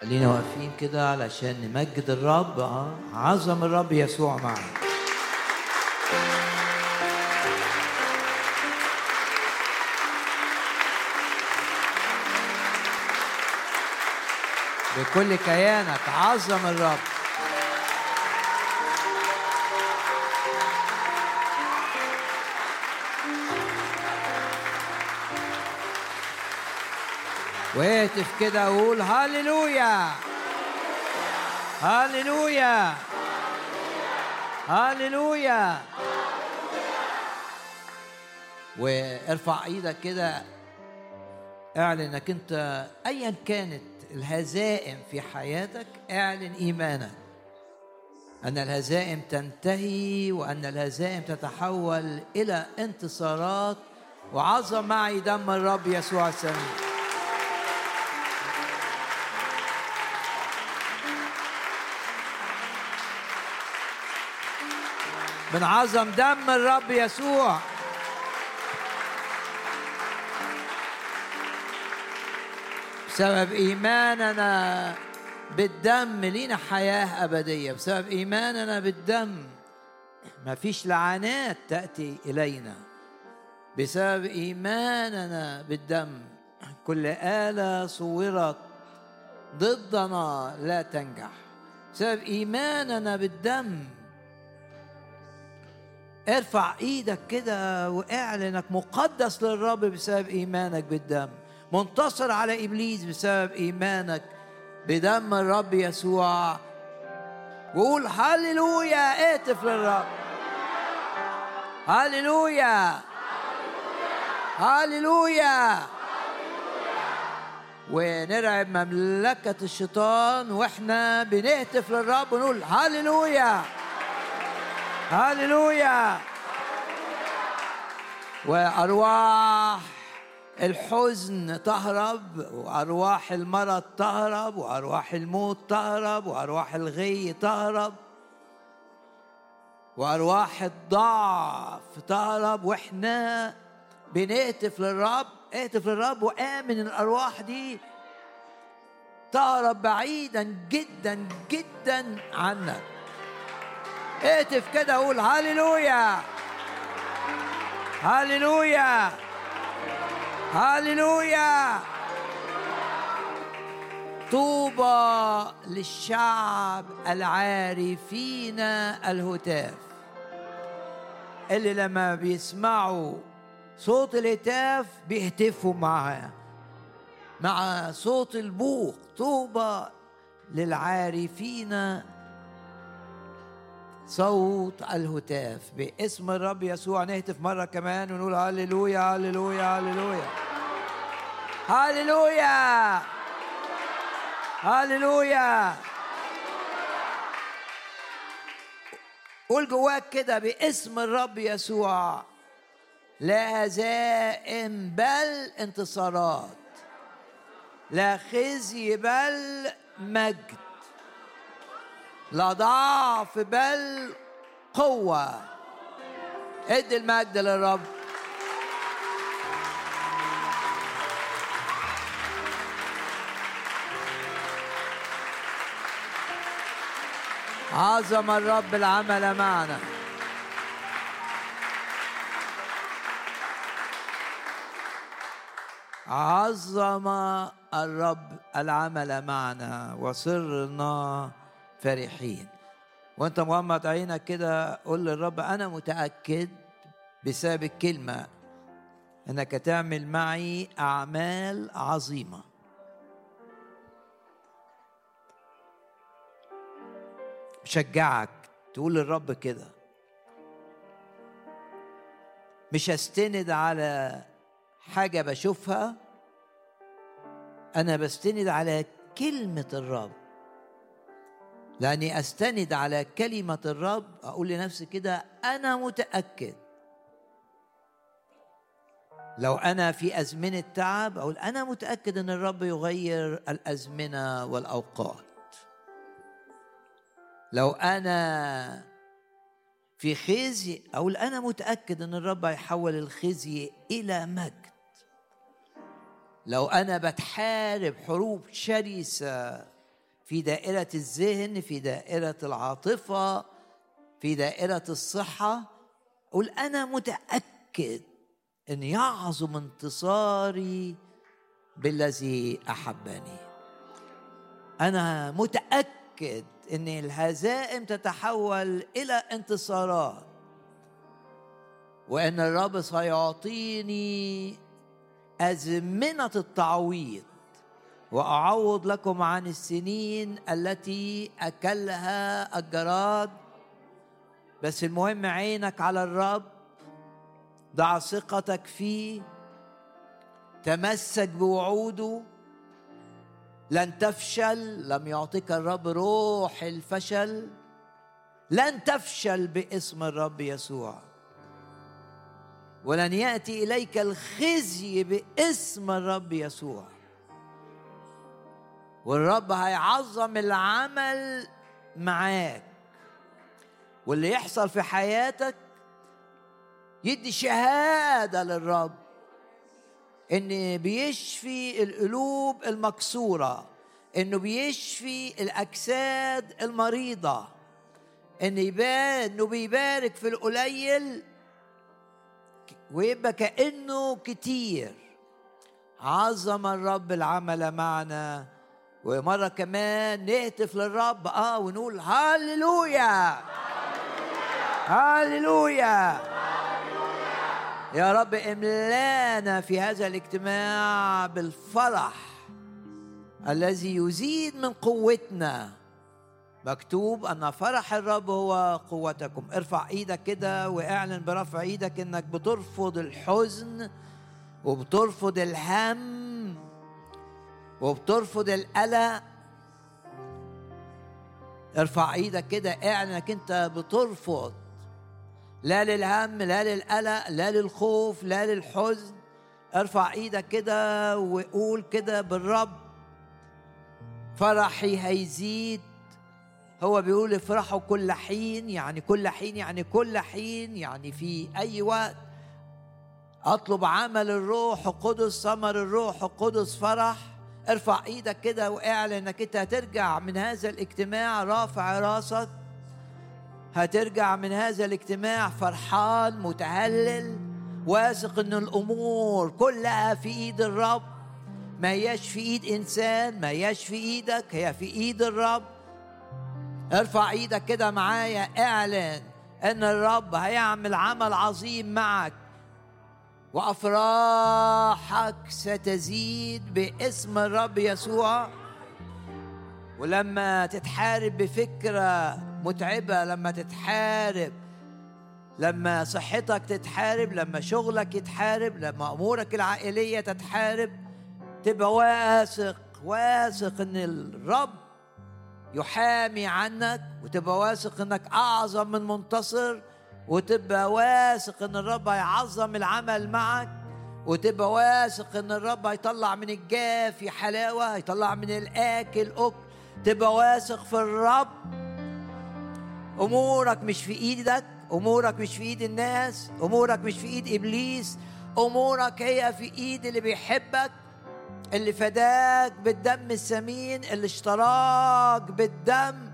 خلينا واقفين كده علشان نمجد الرب آه عظم الرب يسوع معنا. بكل كيانك عظم الرب. واهتف كده وقول هللويا هللويا هللويا وارفع إيدك كده. اعلن انك انت ايا كانت الهزائم في حياتك اعلن ايمانك أن الهزائم تنتهي وأن الهزائم تتحول إلى انتصارات وعظم معي دم الرب يسوع السميع. من عظم دم الرب يسوع. بسبب إيماننا بالدم لينا حياة أبدية. بسبب إيماننا بالدم ما فيش لعنات تأتي إلينا. بسبب إيماننا بالدم كل آلة صورت ضدنا لا تنجح. بسبب إيماننا بالدم ارفع إيدك كده واعلن انك مقدس للرب بسبب ايمانك بالدم. منتصر على ابليس بسبب ايمانك بدم الرب يسوع. وقول هللويا اهتف للرب. هللويا. هللويا. ونرعب مملكة الشيطان وإحنا بنهتف للرب ونقول هللويا. هللويا وأرواح الحزن تهرب وأرواح المرض تهرب وأرواح الموت تهرب وأرواح الغي تهرب وأرواح الضعف تهرب. وإحنا بنهتف للرب اهتف للرب وآمن الأرواح دي تهرب بعيدا جدا جدا عنك اهتف كده قول هللويا هللويا هللويا طوبى للشعب العارفين الهتاف. اللي لما بيسمعوا صوت الهتاف بيهتفوا معاه. مع صوت البوق طوبى للعارفين صوت الهتاف باسم الرب يسوع. نهتف مرة كمان ونقول هللويا هللويا هللويا. هللويا! هللويا! قول جواك كده باسم الرب يسوع. لا هزائم بل انتصارات. لا خزي بل مجد. لا ضعف بل قوة. ادي المجد للرب. عظم الرب العمل معنا. عظم الرب العمل معنا. وصرنا فرحين. وأنت مغمض عينك كده قول للرب أنا متأكد بسبب الكلمة إنك تعمل معي أعمال عظيمة. بشجعك تقول للرب كده. مش هستند على حاجة بشوفها أنا بستند على كلمة الرب. لاني استند على كلمة الرب أقول لنفسي كده أنا متأكد. لو أنا في أزمنة تعب أقول أنا متأكد إن الرب يغير الأزمنة والأوقات. لو أنا في خزي أقول أنا متأكد إن الرب هيحول الخزي إلى مجد. لو أنا بتحارب حروب شرسة في دائرة الذهن في دائرة العاطفة في دائرة الصحة. قل أنا متأكد أن يعظم انتصاري بالذي أحبني. أنا متأكد أن الهزائم تتحول إلى انتصارات. وأن الرب سيعطيني أزمنة التعويض. وأعوض لكم عن السنين التي أكلها الجراد. بس المهم عينك على الرب ضع ثقتك فيه تمسك بوعوده. لن تفشل لم يعطيك الرب روح الفشل. لن تفشل باسم الرب يسوع. ولن يأتي إليك الخزي باسم الرب يسوع. والرب هيعظم العمل معاك. واللي يحصل في حياتك يدي شهادة للرب إن بيشفي القلوب المكسورة إنه بيشفي الأجساد المريضة إن يبان إنه بيبارك في القليل ويبقى كأنه كتير. عظم الرب العمل معنا ومرة كمان نهتف للرب. آه ونقول هللويا هللويا يا رب املانا في هذا الاجتماع بالفرح الذي يزيد من قوتنا. مكتوب أن فرح الرب هو قوتكم. ارفع إيدك كده واعلن برفع إيدك إنك بترفض الحزن وبترفض الهم. وبترفض القلق. ارفع إيدك كده اعلن انك انت بترفض. لا للهم لا للقلق لا للخوف لا للحزن. ارفع إيدك كده وقول كده بالرب. فرحي هيزيد. هو بيقول افرحوا كل حين يعني كل حين يعني كل حين يعني في أي وقت. أطلب عمل الروح القدس ثمر الروح القدس فرح. ارفع إيدك كده واعلن انك انت هترجع من هذا الاجتماع رافع راسك. هترجع من هذا الاجتماع فرحان متهلل واثق إن الأمور كلها في إيد الرب. ما هياش في إيد إنسان ما هياش في إيدك هي في إيد الرب. ارفع إيدك كده معايا اعلن إن الرب هيعمل عمل عظيم معك. وأفراحك ستزيد باسم الرب يسوع. ولما تتحارب بفكرة متعبة لما تتحارب لما صحتك تتحارب لما شغلك يتحارب لما أمورك العائلية تتحارب تبقى واثق واثق إن الرب يحامي عنك وتبقى واثق إنك أعظم من منتصر وتبقى واثق إن الرب هيعظم العمل معك وتبقى واثق إن الرب هيطلع من الجافي حلاوة هيطلع من الآكل أكل. تبقى واثق في الرب. أمورك مش في إيدك أمورك مش في إيد الناس أمورك مش في إيد إبليس أمورك هي في إيد اللي بيحبك اللي فداك بالدم الثمين اللي اشتراك بالدم.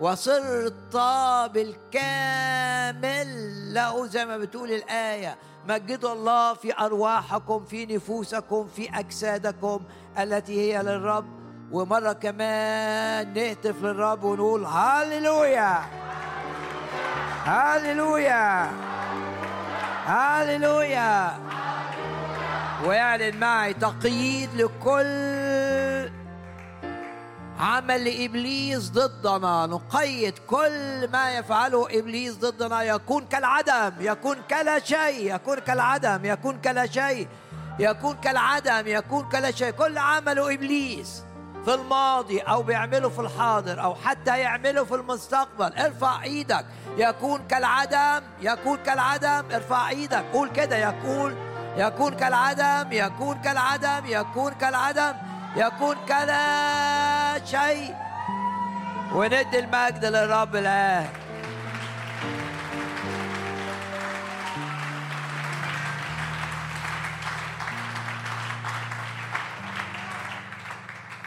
وصرت بالكامل له زي ما بتقول الآية مجدوا الله في أرواحكم في نفوسكم في أجسادكم التي هي للرب. ومرة كمان نهتف للرب ونقول هاليلويا! هاليلويا! هاليلويا! ويعلن معي تقييد لكل عمل لابليس ضدنا نقيد كل ما يفعله إبليس ضدنا. يكون كالعدم يكون كلا شيء يكون كالعدم يكون كلا شيء يكون كالعدم يكون كلا شيء كل عمله إبليس في الماضي أو بيعمله في الحاضر أو حتى يعمله في المستقبل. ارفع إيدك. يكون كالعدم يكون كالعدم. ارفع إيدك. قول كده. يكون يكون كالعدم يكون كالعدم يكون كالعدم. يكون كلا شيء وندي المجد للرب الآن.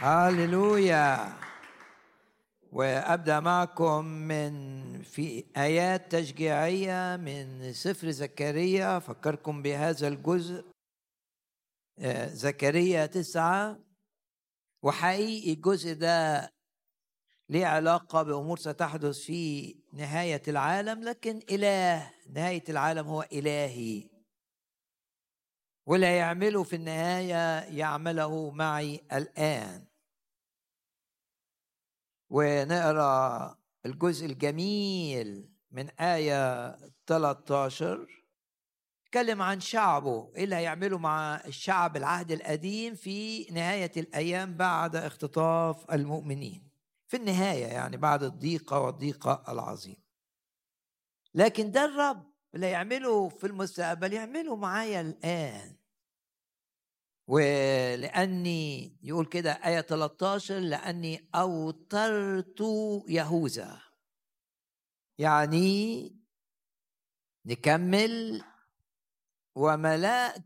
هللويا. وأبدأ معكم من في آيات تشجيعية من سفر زكريا. أفكركم بهذا الجزء. آه، زكريا تسعة. وحقيقي الجزء ده ليه علاقة بأمور ستحدث في نهاية العالم لكن إله نهاية العالم هو إلهي. واللي يعمله في النهاية يعمله معي الآن. ونقرأ الجزء الجميل من آية 13 اتكلم عن شعبه إيه اللي هيعمله مع الشعب العهد القديم في نهاية الأيام بعد اختطاف المؤمنين؟ في النهاية يعني بعد الضيقة والضيقة العظيمة لكن ده الرب اللي يعمله في المستقبل يعمله معايا الآن. ولأني يقول كده آية 13 لأني أوترت يهوذا. يعني نكمل وملأت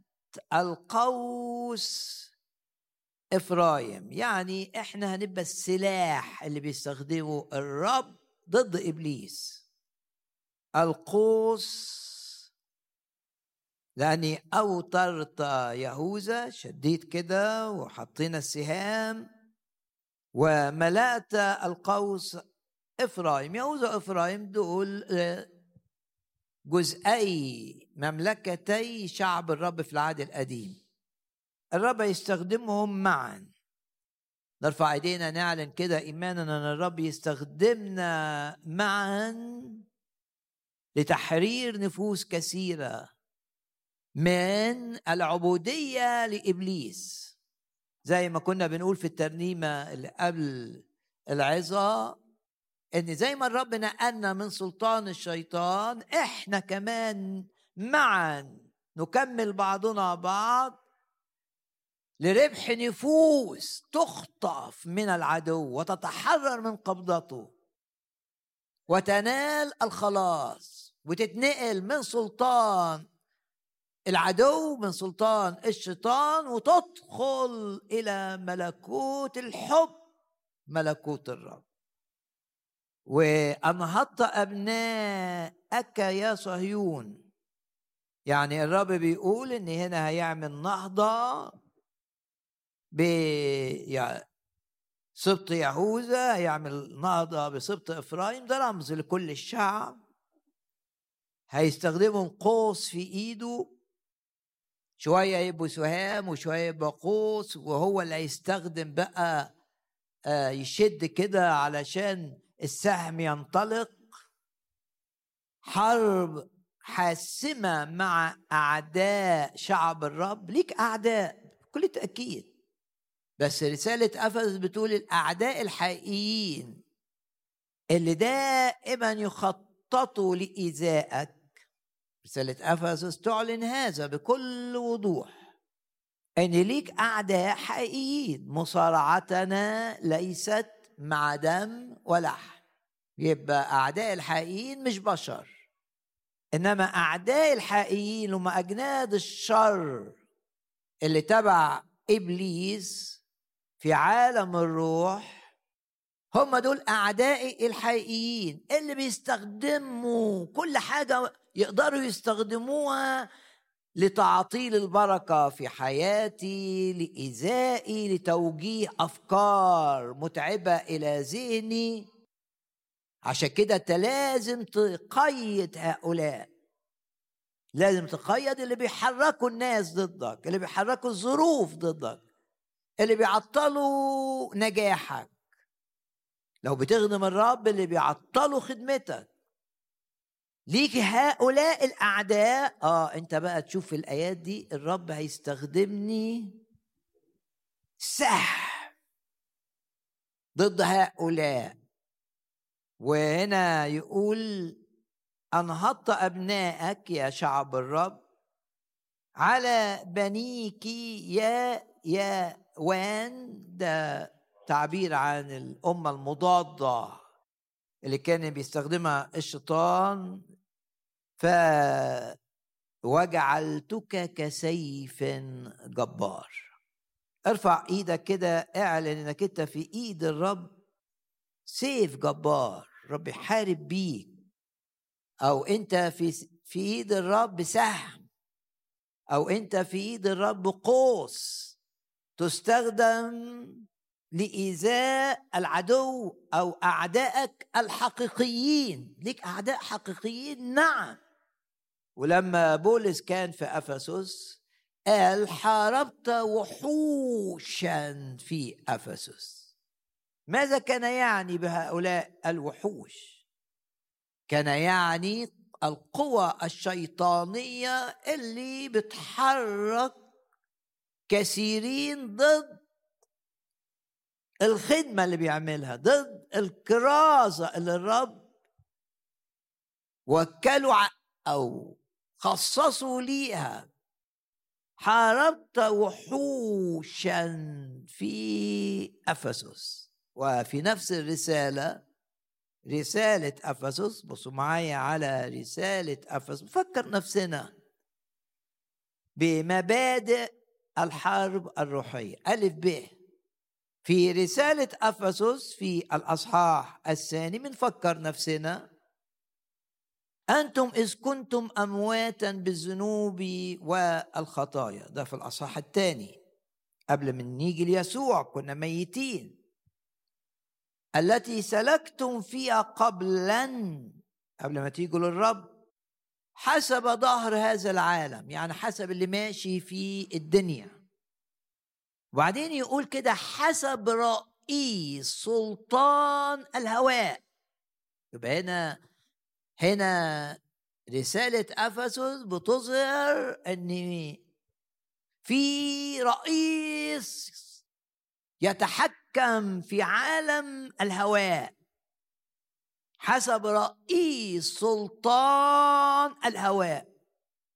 القوس إفرايم. يعني إحنا هنبقى السلاح اللي بيستخدمه الرب ضد إبليس. القوس لأني أوترت يهوذا شديت كده وحطينا السهام. وملأت القوس إفرايم. يهوذا وإفرايم دول آه، جزئي مملكتي شعب الرب في العهد القديم. الرب يستخدمهم معا. نرفع إيدينا نعلن كده ايمانا إن الرب يستخدمنا معا لتحرير نفوس كثيرة من العبودية لإبليس. زي ما كنا بنقول في الترنيمة اللي قبل العظة إن زي ما الرب نقلنا من سلطان الشيطان إحنا كمان معا نكمل بعضنا بعض لربح نفوس تخطف من العدو وتتحرر من قبضته وتنال الخلاص وتتنقل من سلطان العدو من سلطان الشيطان وتدخل إلى ملكوت الحب ملكوت الرب. وانهضت أبناءك يا صهيون. يعني الرب بيقول إن هنا هيعمل نهضة ب سبط يهوذا هيعمل نهضة بسبط إفرايم. ده رمز لكل الشعب. هيستخدمهم قوس في إيده. شوية يبقوا سهام وشوية يبقى قوس وهو اللي هيستخدم بقى آه، يشد كده علشان السهم ينطلق حرب حاسمة مع أعداء شعب الرب. ليك أعداء بكل تأكيد بس رسالة أفس بتقول الأعداء الحقيقيين اللي دائما يخططوا لإيذائك رسالة أفسس تعلن هذا بكل وضوح أن ليك أعداء حقيقيين. مصارعتنا ليست مع دم ولحم. يبقى أعداء الحقيقيين مش بشر. إنما أعداء الحقيقيين هم أجناد الشر اللي تبع إبليس في عالم الروح هم دول أعدائي الحقيقيين اللي بيستخدموا كل حاجة يقدروا يستخدموها لتعطيل البركة في حياتي لإيذائي لتوجيه أفكار متعبة إلى ذهني. عشان كده أنت لازم تقيد هؤلاء. لازم تقيد اللي بيحركوا الناس ضدك اللي بيحركوا الظروف ضدك اللي بيعطلوا نجاحك. لو بتخدم الرب اللي بيعطلوا خدمتك. ليك هؤلاء الأعداء. آه أنت بقى تشوف الآيات دي الرب هيستخدمني سح ضد هؤلاء. وهنا يقول أنهضت أبنائك يا شعب الرب على بنيك يا يا وان ده تعبير عن الأمة المضادة اللي كان بيستخدمها الشيطان. فوجعلتك كسيف جبار. ارفع إيدك كده اعلن انك انت في ايد الرب سيف جبار. رب يحارب بيك. أو انت في في ايد الرب سهم. أو انت في ايد الرب قوس تستخدم لإيذاء العدو أو أعدائك الحقيقيين. ليك أعداء حقيقيين؟ نعم. ولما بولس كان في أفسس قال حاربت وحوشا في أفسس. ماذا كان يعني بهؤلاء الوحوش؟ كان يعني القوى الشيطانية اللي بتحرك كثيرين ضد الخدمة اللي بيعملها ضد الكرازة اللي الرب وكلوا أو خصصوا ليها. حاربت وحوشا في أفسس. وفي نفس الرسالة رسالة أفسس. بصوا معايا على رسالة أفسس. فكر نفسنا. بمبادئ الحرب الروحية. ألف ب. في رسالة أفسس في الأصحاح الثاني بنفكر نفسنا. أنتم إذ كنتم أمواتا بالذنوب والخطايا. ده في الأصحاح الثاني. قبل من نيجي ليسوع كنا ميتين. التي سلكتم فيها قبلا قبل ما تيجوا للرب حسب ظهر هذا العالم يعني حسب اللي ماشي في الدنيا. وبعدين يقول كده حسب رئيس سلطان الهواء. يبقى هنا هنا رسالة أفسس بتظهر أن في رئيس يتحكم في عالم الهواء حسب رئيس سلطان الهواء.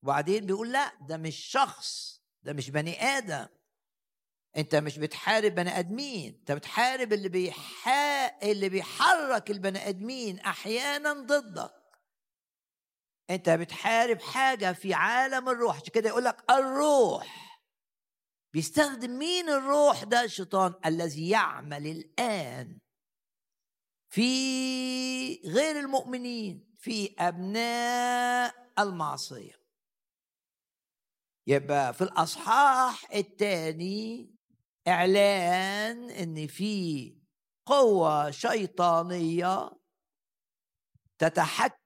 وبعدين بيقول لا ده مش شخص ده مش بني آدم. أنت مش بتحارب بني آدمين أنت بتحارب اللي بيحا... اللي بيحرك البني آدمين أحيانا ضدك. انت بتحارب حاجة في عالم الروح عشان كده يقول لك الروح. بيستخدم مين الروح؟ ده الشيطان الذي يعمل الآن في غير المؤمنين في أبناء المعصية. يبقى في الأصحاح الثاني إعلان إن في قوة شيطانية تتحكم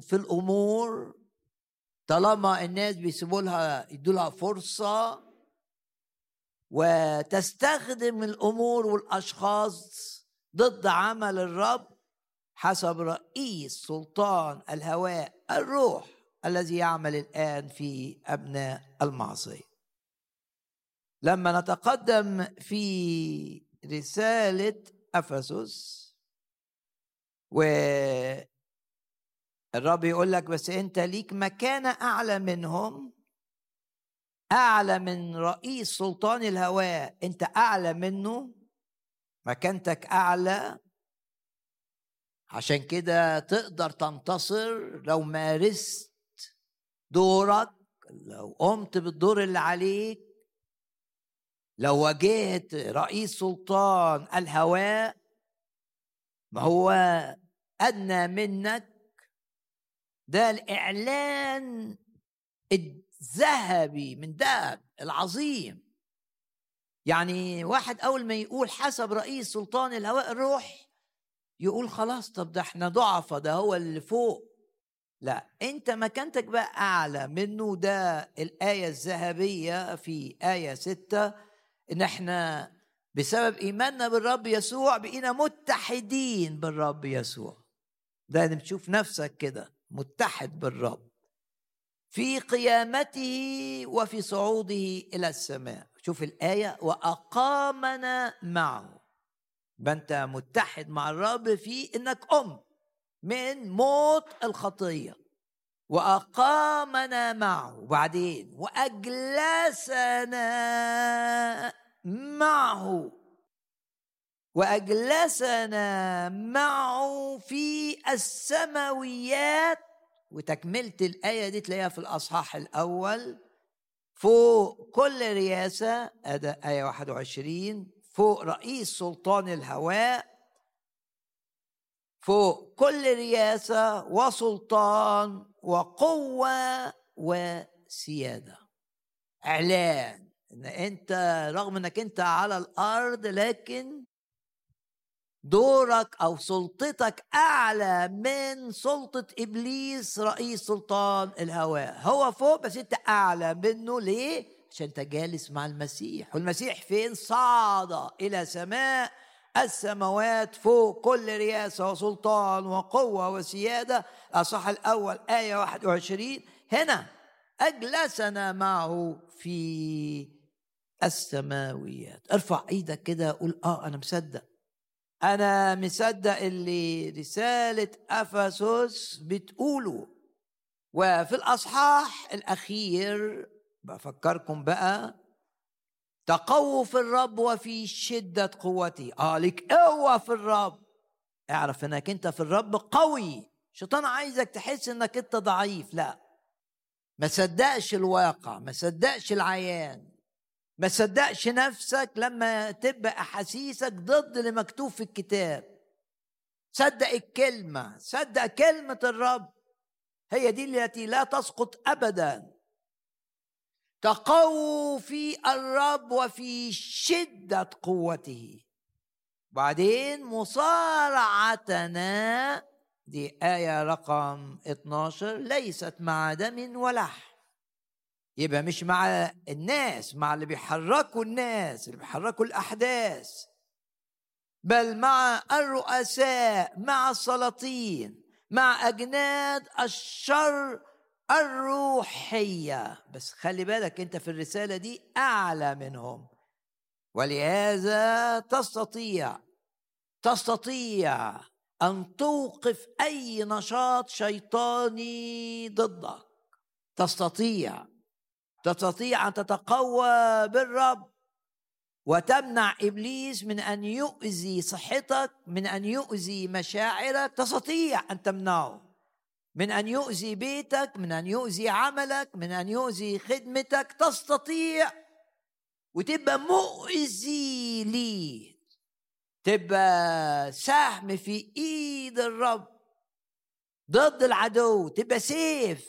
في الأمور. طالما الناس بيسيبوا لها يدوا لها فرصة وتستخدم الأمور والأشخاص ضد عمل الرب حسب رئيس سلطان الهواء الروح الذي يعمل الآن في أبناء المعصية. لما نتقدم في رسالة أفسس و الرب يقول لك بس أنت ليك مكانة أعلى منهم أعلى من رئيس سلطان الهواء أنت أعلى منه مكانتك أعلى. عشان كده تقدر تنتصر لو مارست دورك لو قمت بالدور اللي عليك لو واجهت رئيس سلطان الهواء ما هو أدنى منك ده الإعلان الذهبي من ذهب العظيم. يعني واحد أول ما يقول حسب رئيس سلطان الهواء الروح يقول خلاص طب ده إحنا ضعفة ده هو اللي فوق. لا أنت مكانتك بقى أعلى منه ده الآية الذهبية في آية ستة إن إحنا بسبب إيماننا بالرب يسوع بقينا متحدين بالرب يسوع. ده بتشوف نفسك كده. متحد بالرب في قيامته وفي صعوده إلى السماء. شوف الآية وأقامنا معه. أنت متحد مع الرب في إنك أم من موت الخطية. وأقامنا معه. وبعدين وأجلسنا معه. وأجلسنا معه في السماويات. وتكملة الآية دي تلاقيها في الأصحاح الأول. فوق كل رياسة هذا آية 21 فوق رئيس سلطان الهواء. فوق كل رياسة وسلطان وقوة وسيادة. إعلان إن أنت رغم إنك أنت على الأرض لكن دورك أو سلطتك أعلى من سلطة إبليس رئيس سلطان الهواء. هو فوق بس أنت أعلى منه. ليه؟ عشان أنت جالس مع المسيح. والمسيح فين؟ صعد إلى سماء السماوات فوق كل رياسه وسلطان وقوة وسيادة. أصح الأول آية 21 هنا أجلسنا معه في السماويات. ارفع إيدك كده قول آه أنا مصدق. أنا مصدق اللي رسالة أفسس بتقوله. وفي الأصحاح الأخير بفكركم بقى تقووا في الرب وفي شدة قوتي آه قوة في الرب. اعرف إنك أنت في الرب قوي. الشيطان عايزك تحس إنك أنت ضعيف. لا. ما صدقش الواقع ما صدقش العيان. ما تصدقش نفسك لما تبقى أحاسيسك ضد اللي مكتوب في الكتاب. صدق الكلمة صدق كلمة الرب. هي دي التي لا تسقط ابدا. تقووا في الرب وفي شدة قوته. بعدين مصارعتنا دي آية رقم 12 ليست مع دم ولحم يبقى مش مع الناس مع اللي بيحركوا الناس اللي بيحركوا الأحداث بل مع الرؤساء مع السلاطين مع أجناد الشر الروحية. بس خلي بالك أنت في الرسالة دي أعلى منهم. ولهذا تستطيع تستطيع أن توقف أي نشاط شيطاني ضدك. تستطيع. تستطيع أن تتقوى بالرب وتمنع إبليس من أن يؤذي صحتك من أن يؤذي مشاعرك. تستطيع أن تمنعه من أن يؤذي بيتك من أن يؤذي عملك من أن يؤذي خدمتك. تستطيع. وتبقى مؤذي لي تبقى سهم في إيد الرب. ضد العدو. تبقى سيف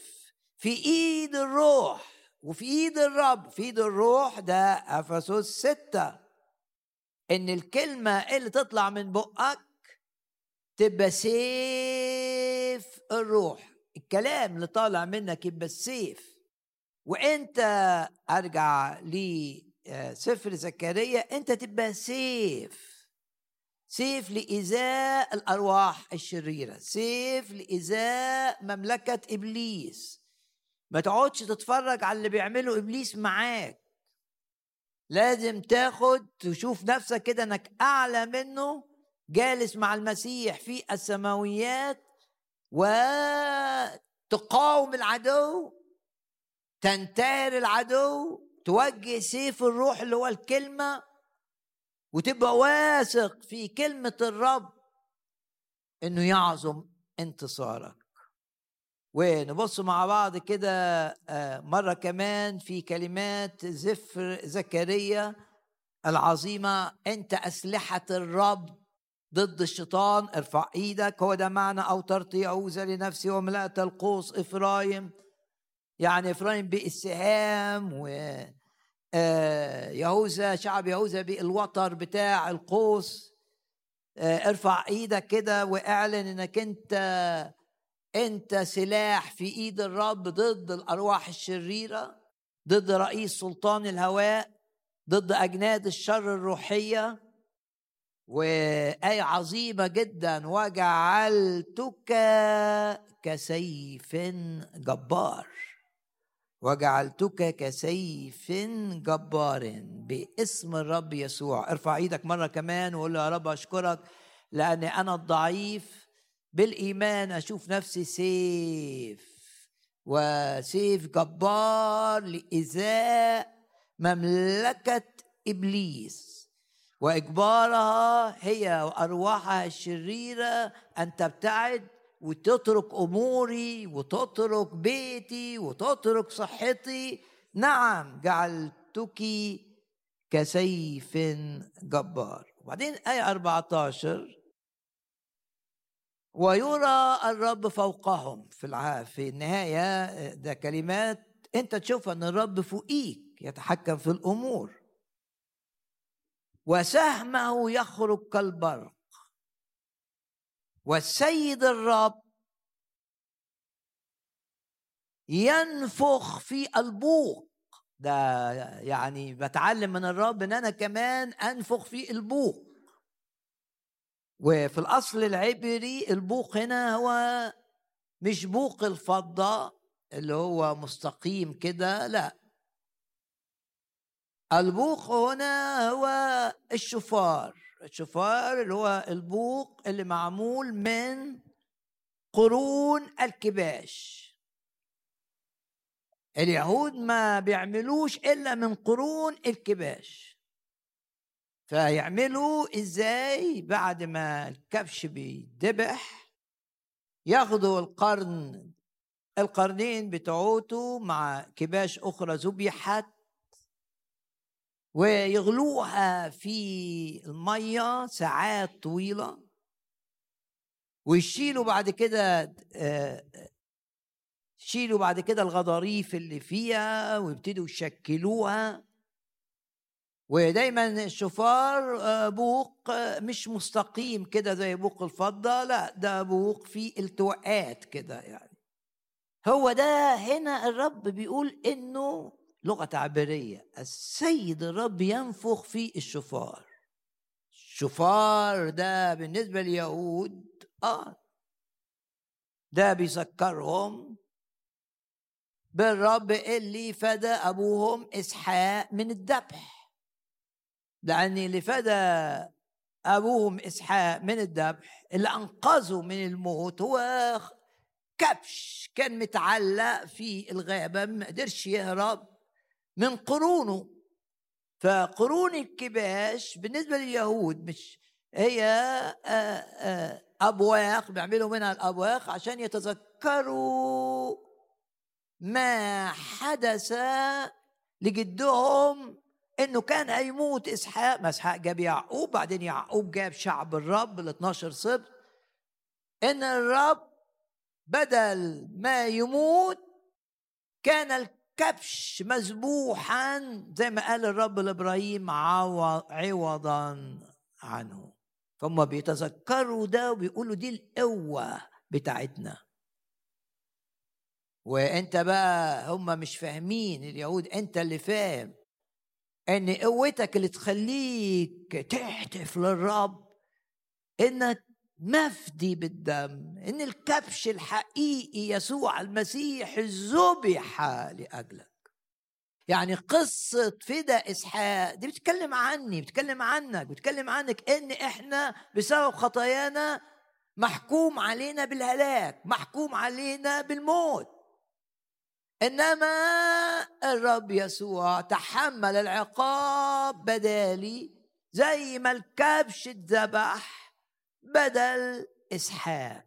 في إيد الروح. وفي إيد الرب في إيد الروح ده إفسس ستة. إن الكلمة اللي تطلع من بقك تبقى سيف الروح. الكلام اللي طالع منك يبقى السيف وإنت أرجع لسفر زكريا إنت تبقى سيف. سيف لإزاء الأرواح الشريرة. سيف لإزاء مملكة إبليس. ما تقعدش تتفرج على اللي بيعمله إبليس معاك. لازم تاخد تشوف نفسك كده إنك أعلى منه جالس مع المسيح في السماويات وتقاوم العدو تنتهر العدو توجه سيف الروح اللي هو الكلمة وتبقى واثق في كلمة الرب إنه يعظم انتصارك. ونبص مع بعض كده آه، مرة كمان في كلمات زفر زكريا العظيمة أنت أسلحة الرب ضد الشيطان ارفع إيدك هو ده معنى اوترت يهوذا لنفسي وملأت القوس إفرايم. يعني إفرايم بالسهام و آه، يهوذا شعب يهوذا بالوتر بتاع القوس. آه، ارفع إيدك كده واعلن إنك أنت أنت سلاح في إيد الرب ضد الأرواح الشريرة ضد رئيس سلطان الهواء ضد أجناد الشر الروحية. وآية عظيمة جدا وجعلتك كسيف جبار. وجعلتك كسيف جبار باسم الرب يسوع. ارفع إيدك مرة كمان وقول له يا رب أشكرك لأن أنا الضعيف بالإيمان أشوف نفسي سيف وسيف جبار لإزاء مملكة إبليس. وإجبارها هي وأرواحها الشريرة أن تبتعد وتترك أموري وتترك بيتي وتترك صحتي. نعم جعلتك كسيف جبار. وبعدين آية 14 ويرى الرب فوقهم في. في النهاية ده كلمات أنت تشوف أن الرب فوقيك يتحكم في الأمور. وسهمه يخرج كالبرق. والسيد الرب ينفخ في البوق. ده يعني بتعلم من الرب إن أنا كمان أنفخ في البوق. وفي الأصل العبري البوق هنا هو مش بوق الفضة اللي هو مستقيم كده لا. البوق هنا هو الشفار الشفار اللي هو البوق اللي معمول من قرون الكباش. اليهود ما بيعملوش إلا من قرون الكباش. فيعملوا إزاي بعد ما الكبش بيدبح ياخدوا القرن القرنين بتوعته مع كباش أخرى ذبحت ويغلوها في المية ساعات طويلة. ويشيلوا بعد كده آه، شيلوا بعد كده الغضاريف اللي فيها ويبتدوا يشكلوها. ودايما الشفار آه، بوق آه، مش مستقيم كده زي بوق الفضة لا ده بوق فيه التواءات كده يعني. هو ده هنا الرب بيقول إنه لغة تعبيرية السيد الرب ينفخ في الشفار. الشفار ده بالنسبة لليهود آه ده بيذكرهم بالرب اللي فدى أبوهم إسحاق من الذبح. لأن اللي فدى أبوهم إسحاق من الذبح اللي أنقذه من الموت هو كبش كان متعلق في الغابة ما قدرش يهرب من قرونه. فقرون الكباش بالنسبة لليهود مش هي أبواق بيعملوا منها الأبواق عشان يتذكروا ما حدث لجدهم إنه كان هيموت إسحاق ما إسحاق جاب يعقوب بعدين يعقوب جاب شعب الرب ال 12 سبط إن الرب بدل ما يموت كان الكبش مذبوحا زي ما قال الرب لإبراهيم عوضا عنه. فهم بيتذكروا ده وبيقولوا دي القوة بتاعتنا. وإنت بقى هم مش فاهمين اليهود إنت اللي فاهم. إن قوتك اللي تخليك تهتف للرب انك مفدي بالدم إن الكبش الحقيقي يسوع المسيح ذبح لأجلك. يعني قصة فدا إسحاق دي بتتكلم عني بتتكلم عنك بتتكلم عنك إن إحنا بسبب خطايانا محكوم علينا بالهلاك محكوم علينا بالموت. إنما الرب يسوع تحمل العقاب بدالي زي ما الكبش اتذبح بدل إسحاق.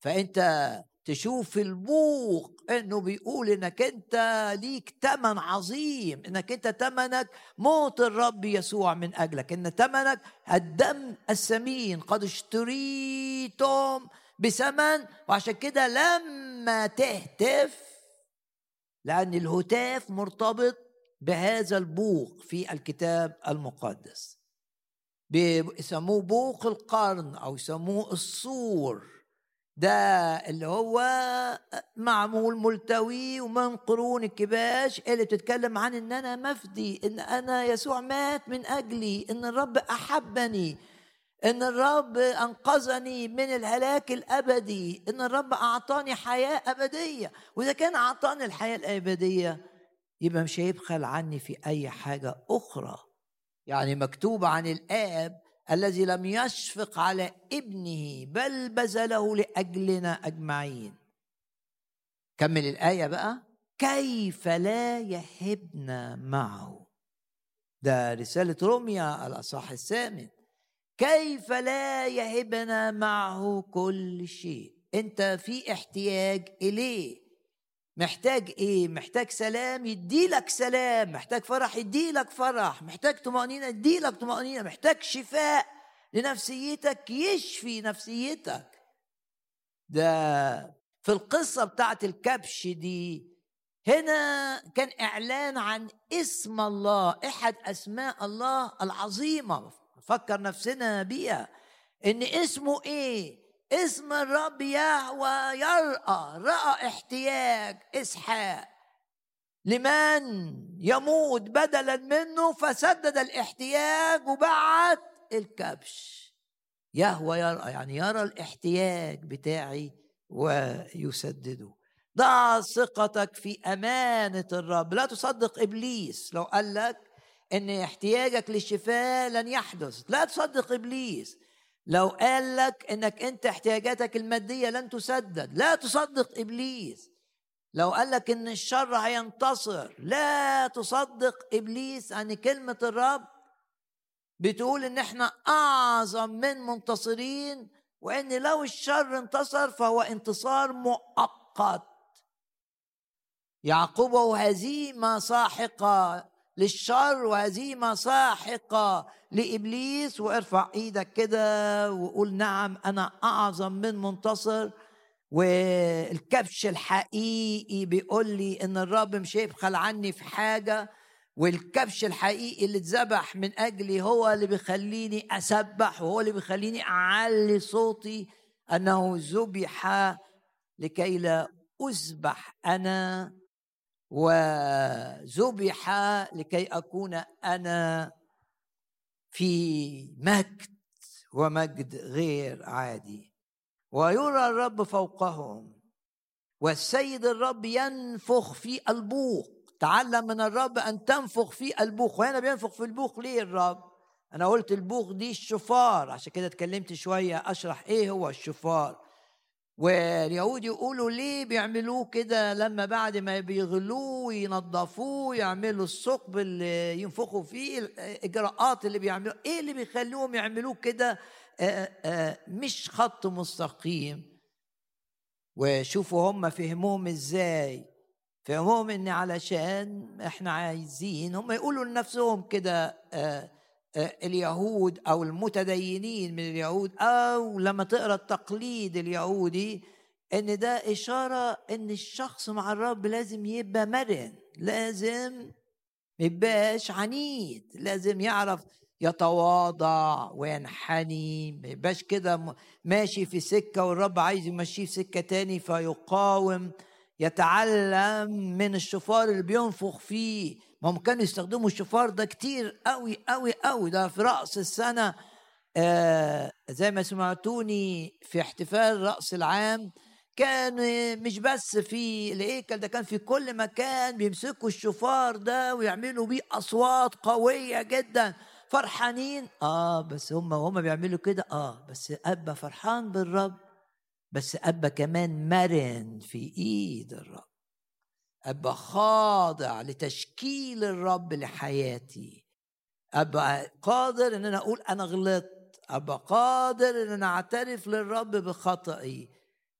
فأنت تشوف البوق إنه بيقول إنك أنت ليك تمن عظيم إنك أنت تمنك موت الرب يسوع من أجلك إن تمنك الدم الثمين قد اشتريتم بثمن وعشان كده لما تهتف لأن الهتاف مرتبط بهذا البوق في الكتاب المقدس. بيسموه بوق القرن أو يسموه الصور. ده اللي هو معمول ملتوي ومن قرون الكباش اللي بتتكلم عن إن أنا مفدي إن أنا يسوع مات من أجلي إن الرب أحبني. إن الرب أنقذني من الهلاك الأبدي. إن الرب أعطاني حياة أبدية. وإذا كان أعطاني الحياة الأبدية يبقى مش هيبخل عني في أي حاجة أخرى. يعني مكتوب عن الآب الذي لم يشفق على ابنه بل بذله لأجلنا أجمعين. كمل الآية بقى. كيف لا يهبنا معه؟ ده رسالة روميا الأصحاح الثامن. كيف لا يهبنا معه كل شيء؟ انت في احتياج إليه. محتاج إيه؟ محتاج سلام يديلك سلام محتاج فرح يديلك فرح محتاج طمأنينة يديلك طمأنينة محتاج شفاء لنفسيتك يشفي نفسيتك. ده في القصة بتاعت الكبش دي هنا كان إعلان عن اسم الله أحد أسماء الله العظيمة. فكر نفسنا بيها. إن اسمه إيه؟ اسم الرب يهوى يرأى رأى احتياج إسحاق. لمن؟ يموت بدلا منه فسدد الاحتياج وبعت الكبش. يهوى يرى يعني يرى الاحتياج بتاعي ويسدده. ضع ثقتك في أمانة الرب. لا تصدق إبليس لو قال لك إن احتياجك للشفاء لن يحدث. لا تصدق إبليس. لو قال لك إنك أنت احتياجاتك المادية لن تسدد لا تصدق إبليس. لو قال لك إن الشر هينتصر لا تصدق إبليس عن كلمة الرب. بتقول إن إحنا أعظم من منتصرين وإن لو الشر انتصر فهو انتصار مؤقت. يعقوب هزيمه ساحقة. للشر وهزيمه ساحقه لإبليس. وارفع إيدك كده وقول نعم أنا أعظم من منتصر. والكبش الحقيقي بيقول لي إن الرب مش هيبخل عني في حاجة. والكبش الحقيقي اللي اتذبح من أجلي هو اللي بيخليني أسبح وهو اللي بيخليني أعلي صوتي أنه ذبح لكي لا اذبح أنا وذبح لكي أكون أنا في مجد ومجد غير عادي. ويرى الرب فوقهم والسيد الرب ينفخ في البوق. تعلم من الرب أن تنفخ في البوخ وهنا بينفخ في البوخ ليه الرب؟ أنا قلت البوخ دي الشفار. عشان كده اتكلمت شوية أشرح إيه هو الشفار. واليهود يقولوا ليه بيعملوه كده لما بعد ما بيغلوه وينظفوه يعملوا الثقب اللي ينفخوا فيه الإجراءات اللي بيعملوا إيه اللي بيخليهم يعملوه كده؟ مش خط مستقيم. وشوفوا هم فهموهم إزاي. فهم إن علشان إحنا عايزين هم يقولوا لنفسهم كده اليهود أو المتدينين من اليهود أو لما تقرأ التقليد اليهودي إن ده إشارة إن الشخص مع الرب لازم يبقى مرن لازم ما يبقاش عنيد لازم يعرف يتواضع وينحني ما يبقاش كده ماشي في سكة والرب عايز يمشيه في سكة تاني فيقاوم يتعلم من الشفار اللي بينفخ فيه. ما هم كانوا يستخدموا الشفار ده كتير قوي قوي قوي ده في رأس السنة آه زي ما سمعتوني في احتفال رأس العام كان مش بس في الهيكل ده كان في كل مكان بيمسكوا الشفار ده ويعملوا بيه أصوات قوية جدا. فرحانين؟ آه بس هم هم بيعملوا كده. آه بس ابقى فرحان بالرب بس ابقى كمان مرن في إيد الرب. أبقى خاضع لتشكيل الرب لحياتي. أبقى قادر إن أنا أقول أنا غلطت. أبقى قادر إن أنا أعترف للرب بخطئي.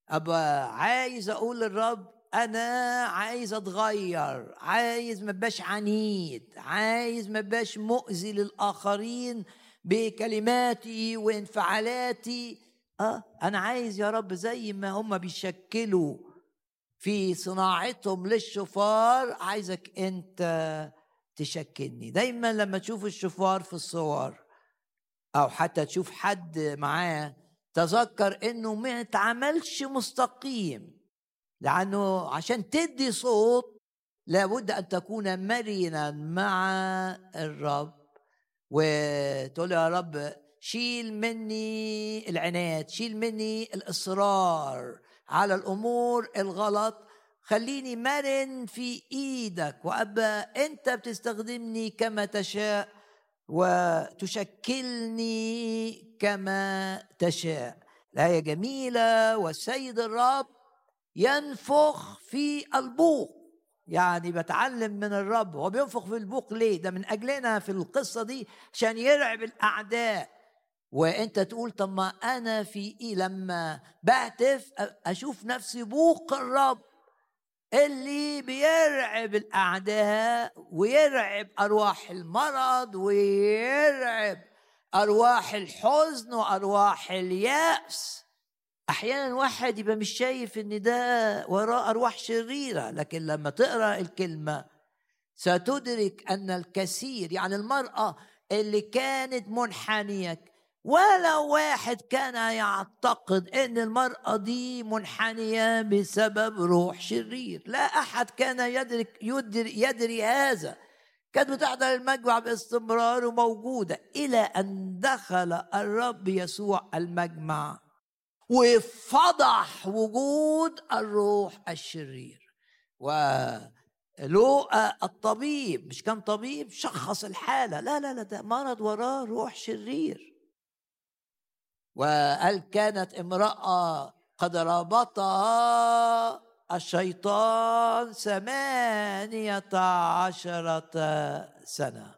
أبقى عايز أقول للرب أنا عايز أتغير. عايز ما بقاش عنيد. عايز ما بقاش مؤذي للآخرين بكلماتي وانفعالاتي. آه أنا عايز يا رب زي ما هم بيشكلوا في صناعتهم للشفار عايزك أنت تشكلني. دايما لما تشوف الشفار في الصور أو حتى تشوف حد معاه تذكر إنه ما اتعملش مستقيم. لأنه عشان تدي صوت لابد أن تكون مرنا مع الرب. وتقول يا رب شيل مني العناد شيل مني الإصرار. على الأمور الغلط. خليني مرن في إيدك. وأبا أنت بتستخدمني كما تشاء وتشكلني كما تشاء. الآية جميلة والسيد الرب ينفخ في البوق. يعني بتعلم من الرب. هو بينفخ في البوق ليه؟ ده من أجلنا في القصة دي عشان يرعب الأعداء. وانت تقول طب ما أنا في إيه لما بهتف أشوف نفسي بوق الرب اللي بيرعب الأعداء ويرعب أرواح المرض ويرعب أرواح الحزن وأرواح اليأس. أحيانا واحد يبقى مش شايف إن ده وراه أرواح شريرة لكن لما تقرأ الكلمة ستدرك أن الكثير يعني المرأة اللي كانت منحنية ولا واحد كان يعتقد إن المرأة دي منحنية بسبب روح شرير لا أحد كان يدرك يدري, يدري هذا. كانت بتحضر المجمع باستمرار وموجودة إلى أن دخل الرب يسوع المجمع وفضح وجود الروح الشرير. ولوقا الطبيب مش كان طبيب شخص الحالة. لا لا لا ده مرض وراه روح شرير. وقال كانت امرأة قد ربطها الشيطان ثمانية عشرة سنة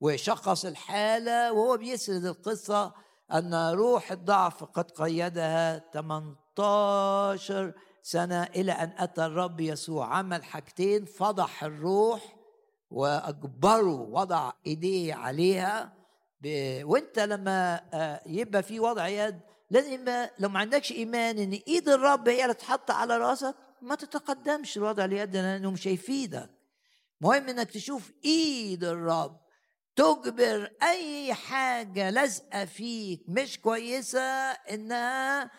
وشخص الحالة وهو بيسرد القصة أن روح الضعف قد قيدها 18 سنة إلى أن أتى الرب يسوع عمل حاجتين فضح الروح وأجبره وضع إيديه عليها. وانت لما آه، يبقى في وضع يد لازم لو ما عندكش إيمان إن إيد الرب هي اللي تحط على رأسك ما تتقدمش الوضع اليد لأنه مش هيفيدك. مهم إنك تشوف إيد الرب تجبر أي حاجة لازقة فيك مش كويسة إنها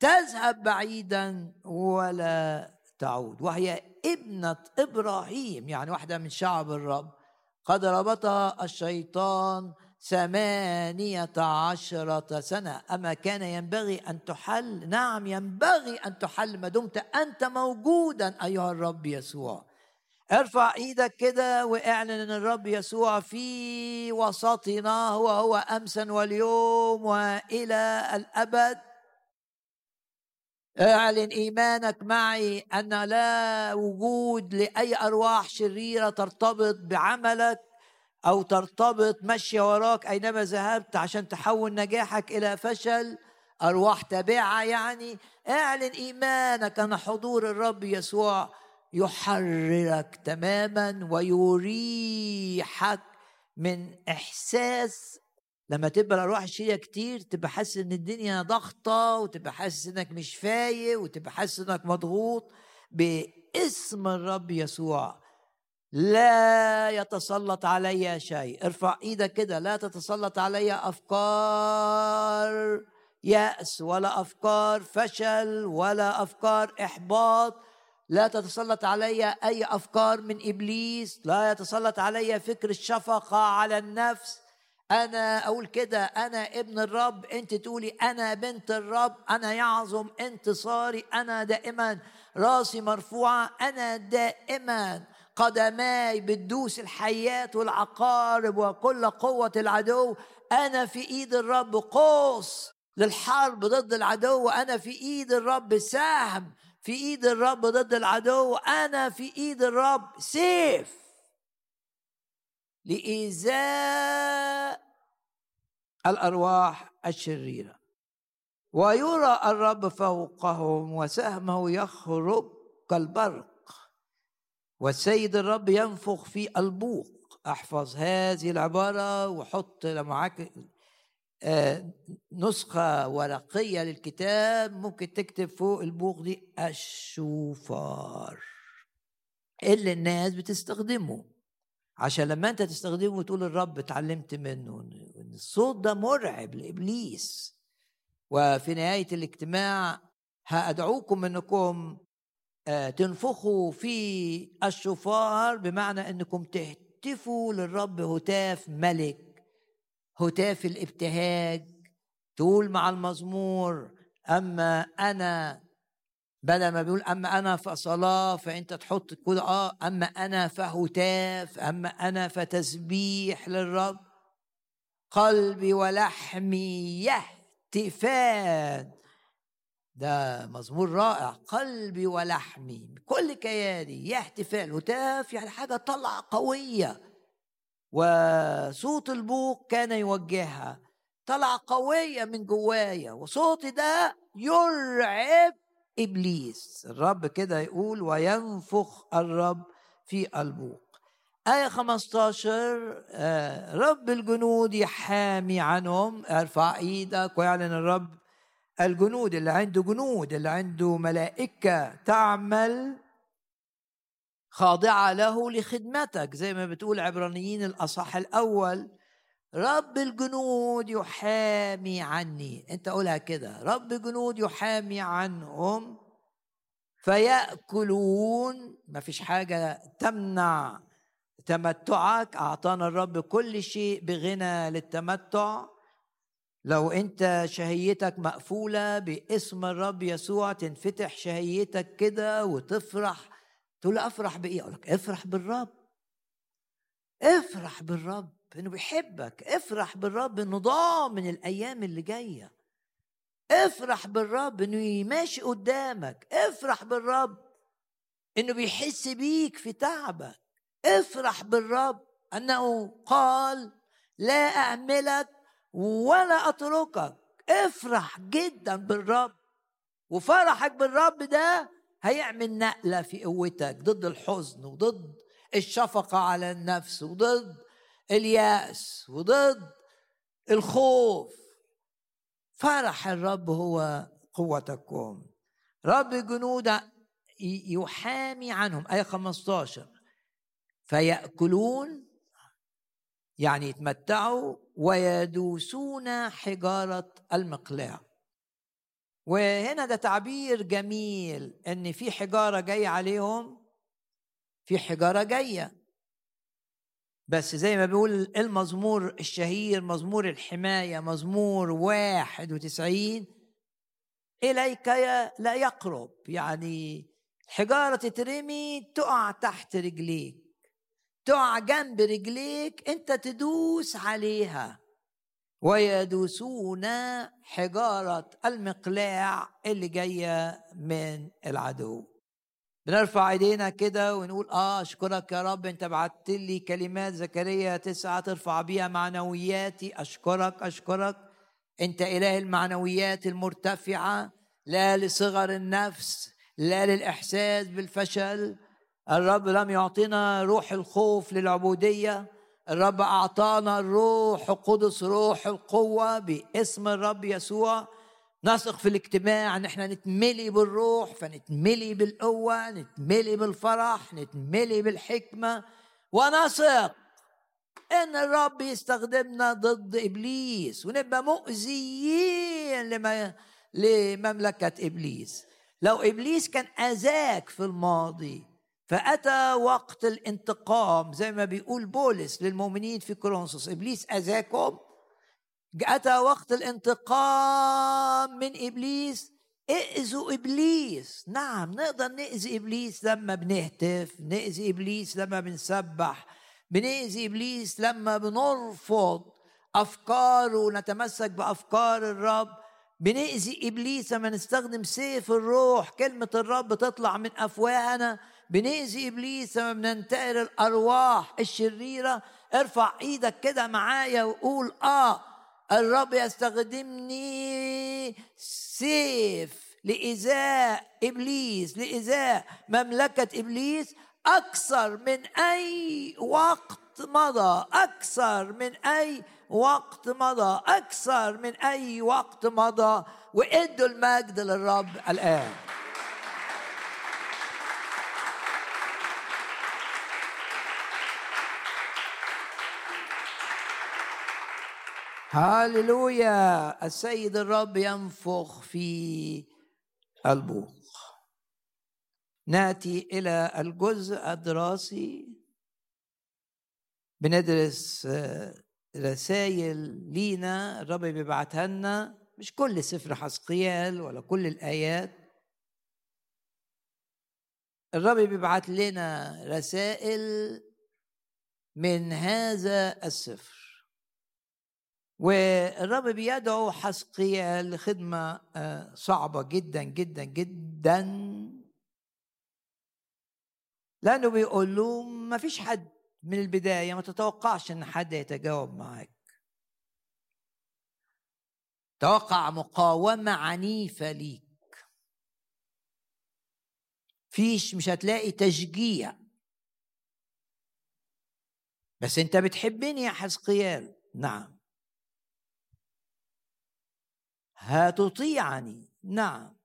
تذهب بعيدا ولا تعود. وهي ابنة إبراهيم يعني واحدة من شعب الرب. قد ربطها الشيطان ثمانية عشرة سنة. أما كان ينبغي أن تحل نعم ينبغي أن تحل ما دمت أنت موجودا أيها الرب يسوع. ارفع إيدك كده وإعلن إن الرب يسوع في وسطنا هو هو امسا واليوم وإلى الأبد. اعلن إيمانك معي أن لا وجود لأي أرواح شريرة ترتبط بعملك. أو ترتبط ماشيه وراك أينما ذهبت عشان تحول نجاحك إلى فشل أرواح تابعة يعني. اعلن إيمانك أن حضور الرب يسوع يحررك تماما ويريحك من إحساس لما تبقى الأرواح الشريره كتير تبقى حاسس إن الدنيا ضغطة وتبقى حاسس إنك مش فايق وتبقى حاسس إنك مضغوط. باسم الرب يسوع لا يتسلط علي شيء. ارفع إيدك كده. لا تتسلط علي افكار يأس ولا افكار فشل ولا افكار احباط. لا تتسلط علي أي أفكار من إبليس. لا يتسلط علي فكر الشفقة على النفس. أنا أقول كده. أنا ابن الرب. أنت تقولي أنا بنت الرب. أنا يعظم انتصاري. أنا دائما راسي مرفوعة. أنا دائما قدماي بتدوس الحيات والعقارب وكل قوة العدو. أنا في إيد الرب قوس للحرب ضد العدو. أنا في إيد الرب سهم في إيد الرب ضد العدو. أنا في إيد الرب سيف لإيذاء الأرواح الشريرة. ويرى الرب فوقهم وسهمه يخرج كالبرق. والسيد الرب ينفخ في البوق. أحفظ هذه العبارة وحط معاك آه، نسخة ورقية للكتاب. ممكن تكتب فوق البوق دي الشوفار. اللي الناس بتستخدمه. عشان لما انت تستخدمه وتقول الرب اتعلمت منه إن الصوت ده مرعب لإبليس. وفي نهاية الاجتماع هأدعوكم إنكم تنفخوا في الشفار بمعنى إنكم تهتفوا للرب هتاف ملك هتاف الابتهاج تقول مع المزمور أما أنا بدل ما بيقول أما أنا فصلاة فأنت تحط كده آه أما أنا فهتاف أما أنا فتسبيح للرب قلبي ولحمي يهتفان. ده مزمور رائع قلبي ولحمي بكل كياني يهتفان هتاف يعني حاجة طلع قوية. وصوت البوق كان يوجهها. طلع قوية من جوايا. وصوتي ده يرعب إبليس. الرب كده يقول وينفخ الرب في البوق. آية 15 آه، رب الجنود يحامي عنهم. ارفع إيدك ويعلن الرب الجنود اللي عنده جنود اللي عنده ملائكة تعمل خاضعة له لخدمتك. زي ما بتقول عبرانيين الأصح الأول. رب الجنود يحامي عني. أنت قولها كده. رب الجنود يحامي عنهم فيأكلون. ما فيش حاجة تمنع تمتعك. أعطانا الرب كل شيء بغنى للتمتع. لو انت شهيتك مقفولة باسم الرب يسوع تنفتح شهيتك كده وتفرح تقول افرح بإيه؟ أقول لك افرح بالرب. افرح بالرب إنه بيحبك. افرح بالرب إنه ضامن الأيام اللي جاية. افرح بالرب إنه ماشي قدامك. افرح بالرب إنه بيحس بيك في تعبك. افرح بالرب أنه قال لا اعملك ولا أتركك. افرح جدا بالرب. وفرحك بالرب ده هيعمل نقلة في قوتك ضد الحزن وضد الشفقة على النفس وضد اليأس وضد الخوف. فرح الرب هو قوتكم. رب جنود يحامي عنهم. آية 15 فيأكلون يعني يتمتعوا ويدوسون حجارة المقلاع وهنا ده تعبير جميل إن في حجارة جاية عليهم في حجارة جاية. بس زي ما بيقول المزمور الشهير مزمور الحماية مزمور واحد وتسعين إليك لا يقرب. يعني حجارة تترمي تقع تحت رجليك. تقع جنب رجليك انت تدوس عليها. ويدوسون حجارة المقلاع اللي جاية من العدو. بنرفع ايدينا كده ونقول آه أشكرك يا رب أنت بعت لي كلمات زكريا تسعة ترفع بيها معنوياتي. أشكرك أشكرك. أنت إله المعنويات المرتفعة لا لصغر النفس لا للإحساس بالفشل. الرب لم يعطينا روح الخوف للعبودية. الرب أعطانا الروح القدس روح القوة باسم الرب يسوع. نثق في الاجتماع إن إحنا نتملي بالروح فنتملي بالقوة نتملي بالفرح نتملي بالحكمة. ونثق إن الرب يستخدمنا ضد إبليس ونبقى مؤذيين لما لمملكة إبليس. لو إبليس كان أذاك في الماضي فأتى وقت الانتقام زي ما بيقول بولس للمؤمنين في كورنثوس إبليس أذاكم؟ أتى وقت الانتقام من إبليس؟ إئذوا إبليس. نعم نقدر نأذي إبليس لما بنهتف نأذي إبليس لما بنسبح بنأذي إبليس لما بنرفض أفكاره ونتمسك بأفكار الرب. بنأذي إبليس لما نستخدم سيف الروح كلمة الرب تطلع من أفواهنا. بنأذي إبليس لما بننتقل الأرواح الشريرة ارفع إيدك كده معايا وقول آه الرب يستخدمني سيف لإزاء إبليس لإزاء مملكة إبليس أكثر من أي وقت مضى أكثر من أي وقت مضى أكثر من أي وقت مضى وإدوا المجد للرب الآن. هاللويا السيد الرب ينفخ في البوق. نأتي إلى الجزء الدراسي بندرس آه، رسائل لينا. الرب بيبعتها لنا. مش كل سفر حسقيال ولا كل الآيات. الرب بيبعت لنا رسائل من هذا السفر. والرب بيدعو حسقيال لخدمة آه، صعبة جدا جدا جدا. لأنه بيقول له ما فيش حد من البداية ما تتوقعش إن حد يتجاوب معاك توقع مقاومة عنيفة ليك. فيش مش هتلاقي تشجيع. بس أنت بتحبني يا حزقيال نعم. هتطيعني. نعم.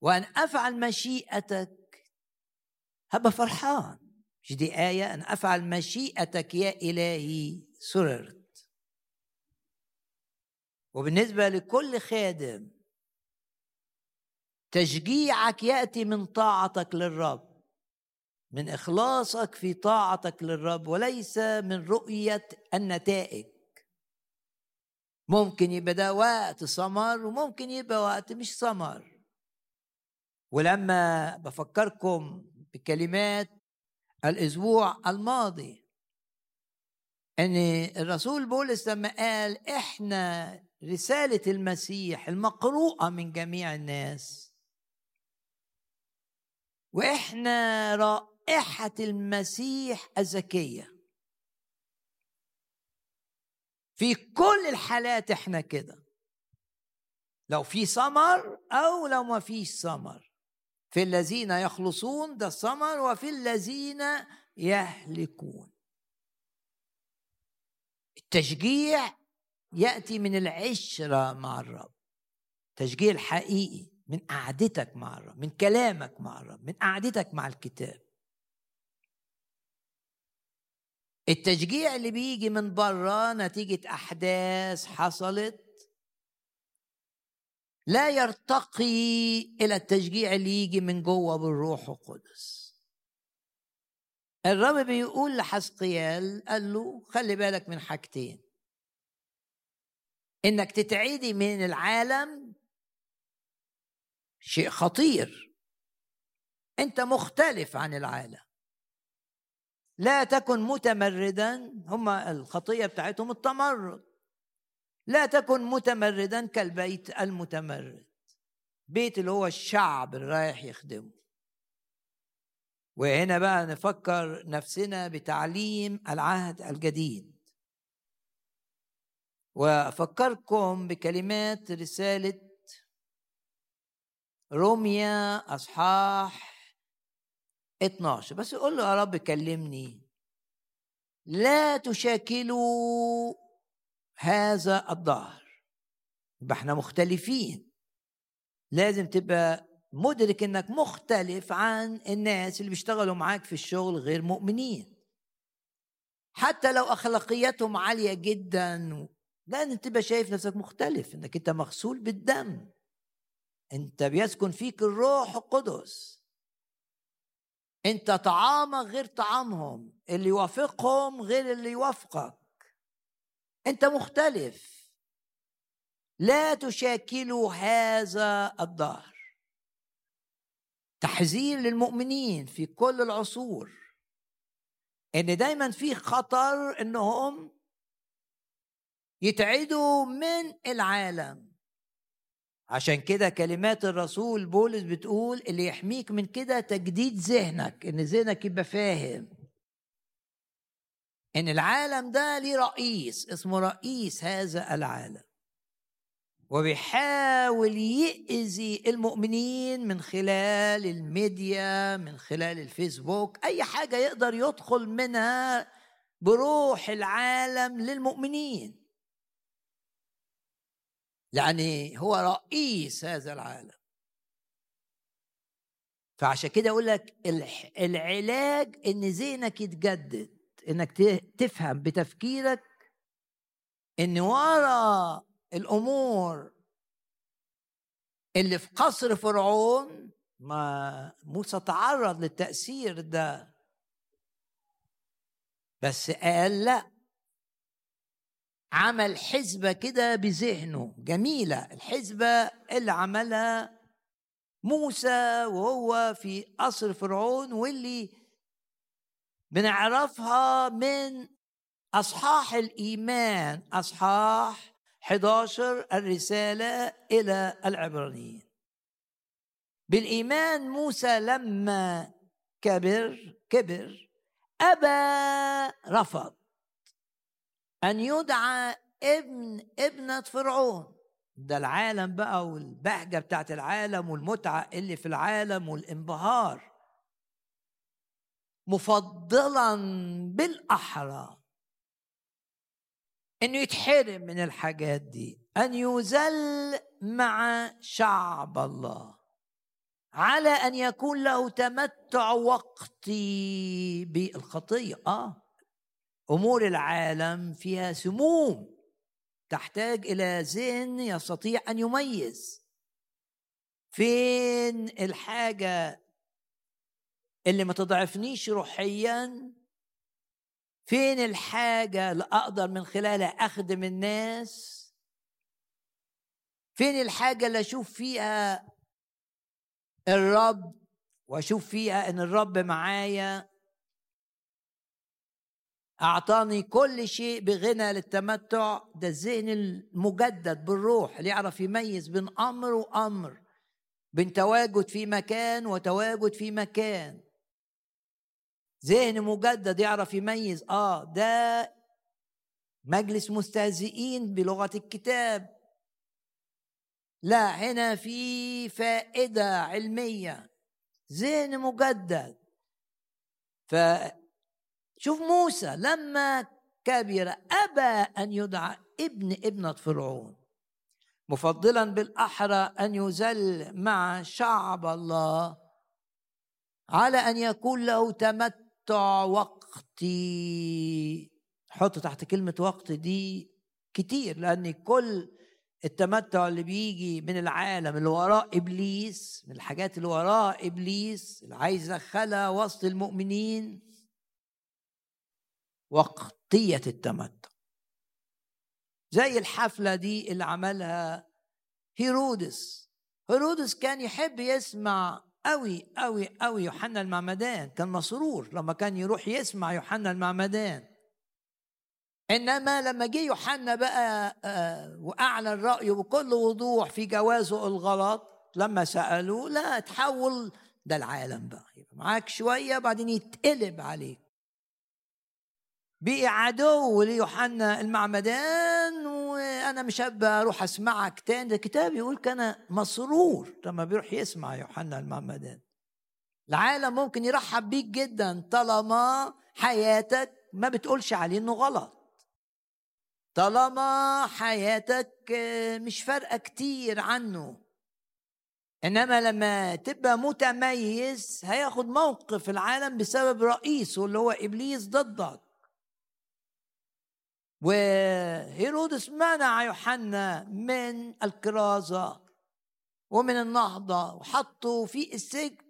وأن أفعل مشيئتك هبقى فرحان. مش دي آية؟ أن أفعل مشيئتك يا إلهي سررت. وبالنسبة لكل خادم تشجيعك يأتي من طاعتك للرب. من إخلاصك في طاعتك للرب وليس من رؤية النتائج. ممكن يبقى ده وقت ثمر وممكن يبقى وقت مش ثمر ولما بفكركم بكلمات الأسبوع الماضي إن الرسول بولس لما قال إحنا رسالة المسيح المقروءة من جميع الناس وإحنا رائحة المسيح الزكية. في كل الحالات إحنا كده. لو في ثمر أو لو ما فيش ثمر. في الذين يخلصون ده الثمر وفي الذين يهلكون. التشجيع يأتي من العشرة مع الرب. تشجيع الحقيقي من قعدتك مع الرب من كلامك مع الرب من قعدتك مع الكتاب. التشجيع اللي بيجي من بره نتيجة أحداث حصلت لا يرتقي إلى التشجيع اللي يجي من جوه بالروح القدس. الرب بيقول لحسقيال قال له خلي بالك من حاجتين. إنك تتعدي من العالم شيء خطير. أنت مختلف عن العالم. لا تكن متمردا هم الخطية بتاعتهم التمرد. لا تكن متمردا كالبيت المتمرد بيت اللي هو الشعب اللي رايح يخدمه. وهنا بقى نفكر نفسنا بتعليم العهد الجديد. وأفكركم بكلمات رسالة روميا أصحاح 12 بس يقول له يا رب كلمني. لا تشاكلوا هذا الظهر يبقى إحنا مختلفين. لازم تبقى مدرك انك مختلف عن الناس اللي بيشتغلوا معاك في الشغل غير مؤمنين. حتى لو أخلاقياتهم عالية جدا لازم تبقى شايف نفسك مختلف انك انت مغسول بالدم. انت بيسكن فيك الروح القدس. انت طعامك غير طعامهم اللي يوافقهم غير اللي يوافقك. انت مختلف. لا تشاكلوا هذا الدهر. تحذير للمؤمنين في كل العصور. إن دايما في خطر إنهم يتعدوا من العالم. عشان كده كلمات الرسول بولس بتقول اللي يحميك من كده تجديد ذهنك إن ذهنك يبقى فاهم. إن العالم ده ليه رئيس اسمه رئيس هذا العالم. وبيحاول يأذي المؤمنين من خلال الميديا من خلال الفيسبوك أي حاجة يقدر يدخل منها بروح العالم للمؤمنين. يعني هو رئيس هذا العالم. فعشان كده أقول لك العلاج إن ذهنك يتجدد إنك تفهم بتفكيرك إن ورا الأمور اللي في قصر فرعون ما موسى تعرض للتأثير ده. بس قال لا عمل حزبة كده بذهنه. جميلة. الحزبة اللي عملها موسى وهو في قصر فرعون واللي بنعرفها من أصحاح الإيمان. أصحاح 11 الرسالة إلى العبرانيين. بالإيمان موسى لما كبر كبر أبى رفض. أن يدعى ابن ابنة فرعون. ده العالم بقى والبهجة بتاعت العالم والمتعة اللي في العالم والانبهار. مفضلا بالأحرى إنه يتحرم من الحاجات دي. أن يذل مع شعب الله. على أن يكون له تمتع وقتي بالخطيه آه أمور العالم فيها سموم. تحتاج إلى ذهن يستطيع أن يميز. فين الحاجة اللي ما تضعفنيش روحيا؟ فين الحاجة اللي أقدر من خلالها أخدم الناس؟ فين الحاجة اللي أشوف فيها الرب وأشوف فيها إن الرب معايا؟ أعطاني كل شيء بغنى للتمتع ده الذهن المجدد بالروح اللي يعرف يميز بين أمر وأمر بين تواجد في مكان وتواجد في مكان. ذهن مجدد يعرف يميز آه ده مجلس مستهزئين بلغة الكتاب. لا هنا في فائدة علمية. ذهن مجدد. فشوف موسى لما كبر أبى أن يدعى ابن ابنة فرعون. مفضلا بالأحرى أن يذل مع شعب الله على أن يكون له تمتع وقتي. حط تحت كلمة وقت دي كتير لأن كل التمتع اللي بيجي من العالم اللي وراه إبليس من الحاجات اللي وراه إبليس اللي عايز يدخلها وسط المؤمنين وقتية التمتع. زي الحفلة دي اللي عملها هيرودس. هيرودس كان يحب يسمع قوي قوي قوي يوحنا المعمدان. كان مسرور لما كان يروح يسمع يوحنا المعمدان. إنما لما جه يوحنا بقى آه، وأعلن رأيه بكل وضوح في جوازه الغلط لما سألوه لا تحول ده العالم بقى. يبقى معاك شوية بعدين يتقلب عليك. بقي عدو ليوحنا المعمدان وأنا مش هبقى أروح أسمعك تاني. ده كتاب يقول كان مسرور لما بيروح يسمع يوحنا المعمدان. العالم ممكن يرحب بيك جدا طالما حياتك ما بتقولش عليه إنه غلط. طالما حياتك مش فارقة كتير عنه. إنما لما تبقى متميز هياخد موقف العالم بسبب رئيسه اللي هو إبليس ضدك. وهيرودس منع يوحنا من الكرازة ومن النهضة وحطه في السجن.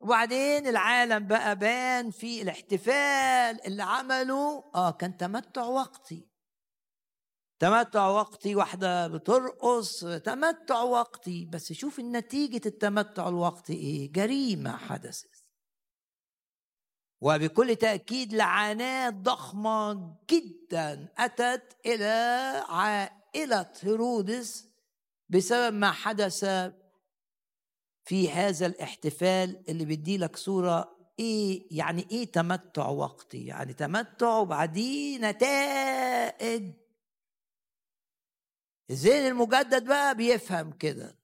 وبعدين العالم بقى بان في الاحتفال اللي عمله. آه كان تمتع وقتي. تمتع وقتي واحدة بترقص تمتع وقتي. بس شوف النتيجة التمتع الوقتي إيه؟ جريمة حدثت. وبكل تأكيد لعنات ضخمة جدا أتت إلى عائلة هيرودس بسبب ما حدث في هذا الاحتفال اللي بيدي لك صورة إيه يعني إيه تمتع وقتي؟ يعني تمتع وبعديه نتائج. الذهن المجدد بقى بيفهم كده.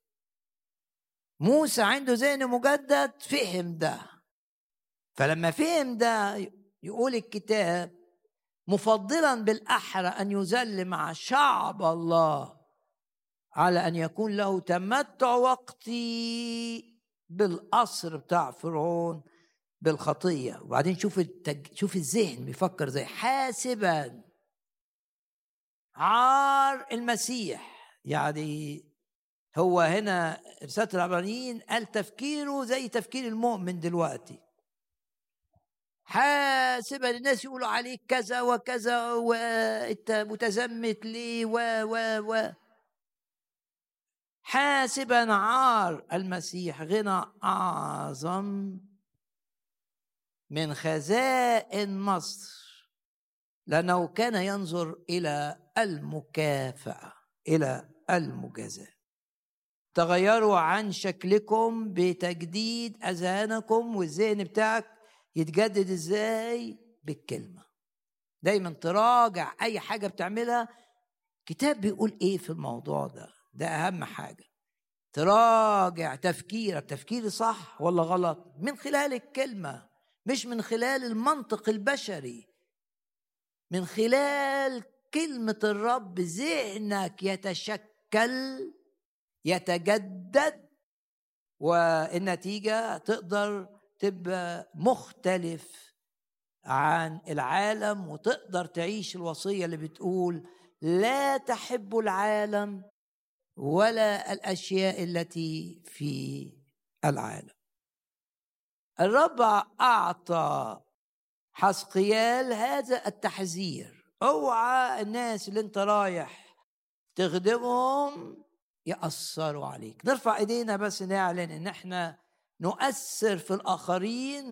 موسى عنده ذهن مجدد فهم ده. فلما فهم ده يقول الكتاب مفضلا بالأحرى أن يذل مع شعب الله على أن يكون له تمتع وقتي بالقصر بتاع فرعون بالخطية. وبعدين شوف التج... شوف الذهن بيفكر زي حاسبا عار المسيح. يعني هو هنا رسالة العبرانيين قال تفكيره زي تفكير المؤمن دلوقتي. حاسبا الناس يقولوا عليك كذا وكذا وانت متزمت ليه و و و. حاسبا عار المسيح غنى أعظم من خزائن مصر لأنه كان ينظر إلى المكافأة إلى المجازاة. تغيروا عن شكلكم بتجديد أذهانكم والذهن بتاعك يتجدد إزاي؟ بالكلمة. دايما تراجع أي حاجة بتعملها. كتاب بيقول إيه في الموضوع ده؟ ده أهم حاجة. تراجع تفكيرك. تفكيري صح ولا غلط؟ من خلال الكلمة مش من خلال المنطق البشري. من خلال كلمة الرب ذهنك يتشكل يتجدد والنتيجه تقدر تبقى مختلف عن العالم وتقدر تعيش الوصية اللي بتقول لا تحب العالم ولا الأشياء التي في العالم. الرب أعطى حسقيال هذا التحذير. أوعى الناس اللي أنت رايح تخدمهم يأثروا عليك. نرفع إيدينا بس نعلن إن إحنا نؤثر في الآخرين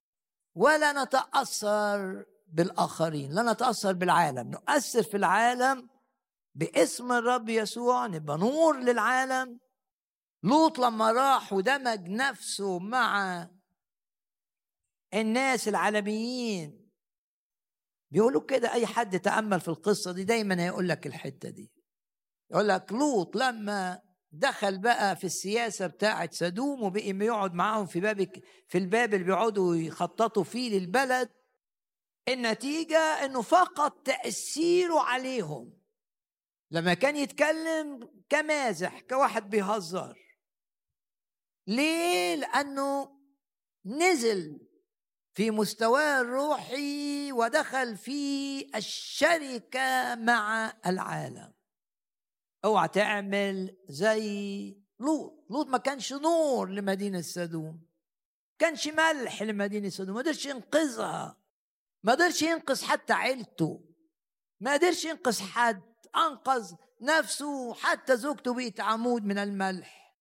ولا نتأثر بالآخرين لا نتأثر بالعالم نؤثر في العالم باسم الرب يسوع نبقى نور للعالم. لوط لما راح ودمج نفسه مع الناس العالميين بيقولوا كده أي حد تأمل في القصة دي دايما هيقول لك الحتة دي. يقول لك لوط لما دخل بقى في السياسة بتاعه سدوم وبقي يقعد معاهم في باب في الباب اللي بيقعدوا يخططوا فيه للبلد. النتيجة إنه فقط تأثيره عليهم. لما كان يتكلم كمازح كواحد بيهزر. ليه؟ لأنه نزل في مستواه الروحي ودخل في الشركة مع العالم. أوعى تعمل زي لوط. لوط ما كانش نور لمدينة سدوم. كانش ملح لمدينة سدوم. ما قدرش ينقذها. ما قدرش ينقذ حتى عيلته. ما قدرش ينقذ حد. أنقذ نفسه. حتى زوجته بقت عمود من الملح.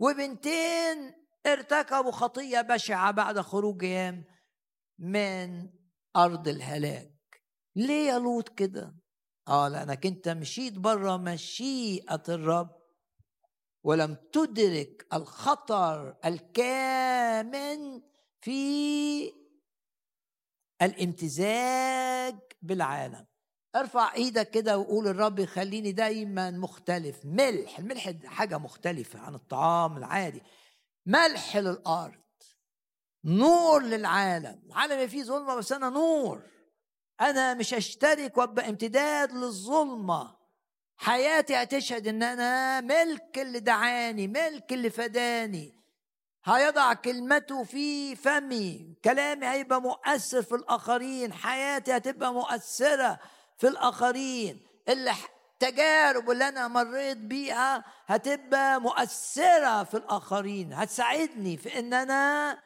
وبنتين ارتكبوا خطية بشعة بعد خروجهم من أرض الهلاك. ليه يا لوط كده؟ آه لأنك أنت مشيت بره مشيئة الرب ولم تدرك الخطر الكامن في الامتزاج بالعالم. ارفع إيدك كده وقول الرب خليني دايما مختلف. ملح الملح حاجة مختلفة عن الطعام العادي. ملح للأرض نور للعالم. العالم فيه ظلمة بس أنا نور. أنا مش هشترك وأبقى امتداد للظلمة. حياتي هتشهد إن أنا ملك اللي دعاني ملك اللي فداني. هيضع كلمته في فمي. كلامي هيبقى مؤثر في الآخرين. حياتي هتبقى مؤثرة في الآخرين. التجارب اللي أنا مريت بيها هتبقى مؤثرة في الآخرين. هتساعدني في إن أنا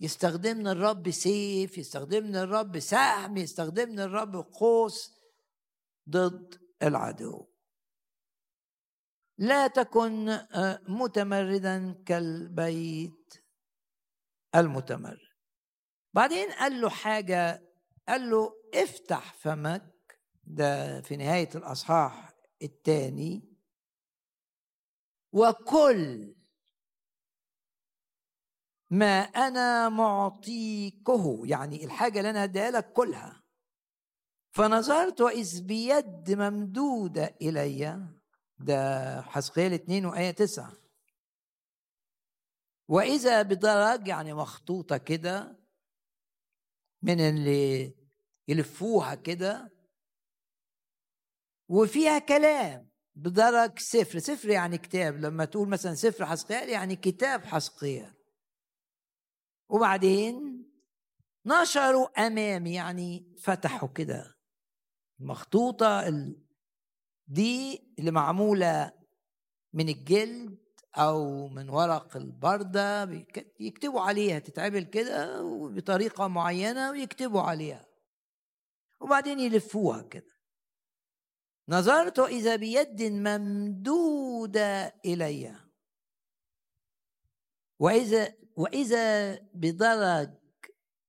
يستخدمني الرب سيف يستخدمني الرب سهم يستخدمني الرب قوس ضد العدو. لا تكن آه، متمردا كالبيت المتمرد. بعدين قال له حاجة قال له افتح فمك. ده في نهاية الأصحاح الثاني. وكل ما أنا معطيكه يعني الحاجة اللي أنا هديها لك كلها. فنظرت وإذ بيد ممدودة إلي ده حسقيال 2 وآية 9 وإذا بدرج يعني مخطوطة كده من اللي يلفوها كده وفيها كلام بدرج سفر. سفر يعني كتاب. لما تقول مثلا سفر حسقيال يعني كتاب حسقيال وبعدين نشروا امامي يعني فتحوا كده المخطوطه دي اللي معمولة من الجلد أو من ورق البردة يكتبوا عليها تتعمل كده بطريقة معينة ويكتبوا عليها. وبعدين يلفوها كده. نظرت إذا بيد ممدودة الي. وإذا وإذا بدرج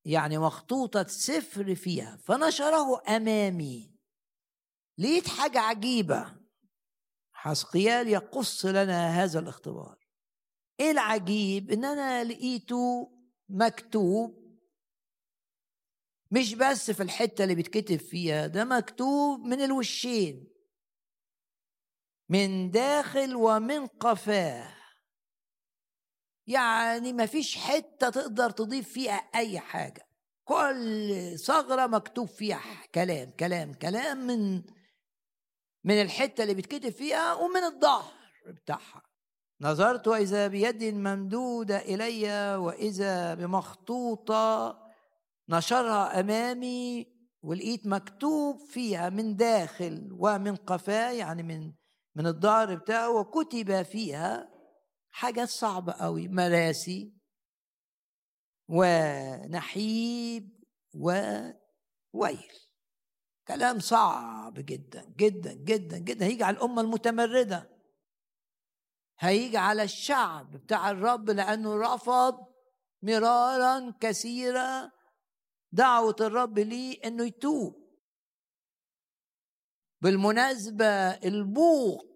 يعني مخطوطة سفر فيها فنشره أمامي. لقيت حاجة عجيبة. حسقيال يقص لنا هذا الاختبار. إيه العجيب؟ إن أنا لقيته مكتوب مش بس في الحتة اللي بيتكتب فيها ده مكتوب من الوشين. من داخل ومن قفاه. يعني ما فيش حتة تقدر تضيف فيها أي حاجة. كل ثغرة مكتوب فيها كلام كلام كلام من من الحتة اللي بيتكتب فيها ومن الظهر بتاعها. نظرت وإذا بيد ممدودة إلي وإذا بمخطوطة نشرها أمامي ولقيت مكتوب فيها من داخل ومن قفاه يعني من من الظهر بتاعه وكتب فيها حاجات صعبة قوي مراسي ونحيب وويل. كلام صعب جدا جدا جدا جدا. هيجي على الأمة المتمردة. هيجي على الشعب بتاع الرب لأنه رفض مرارا كثيرا دعوة الرب ليه إنه يتوب. بالمناسبة البوق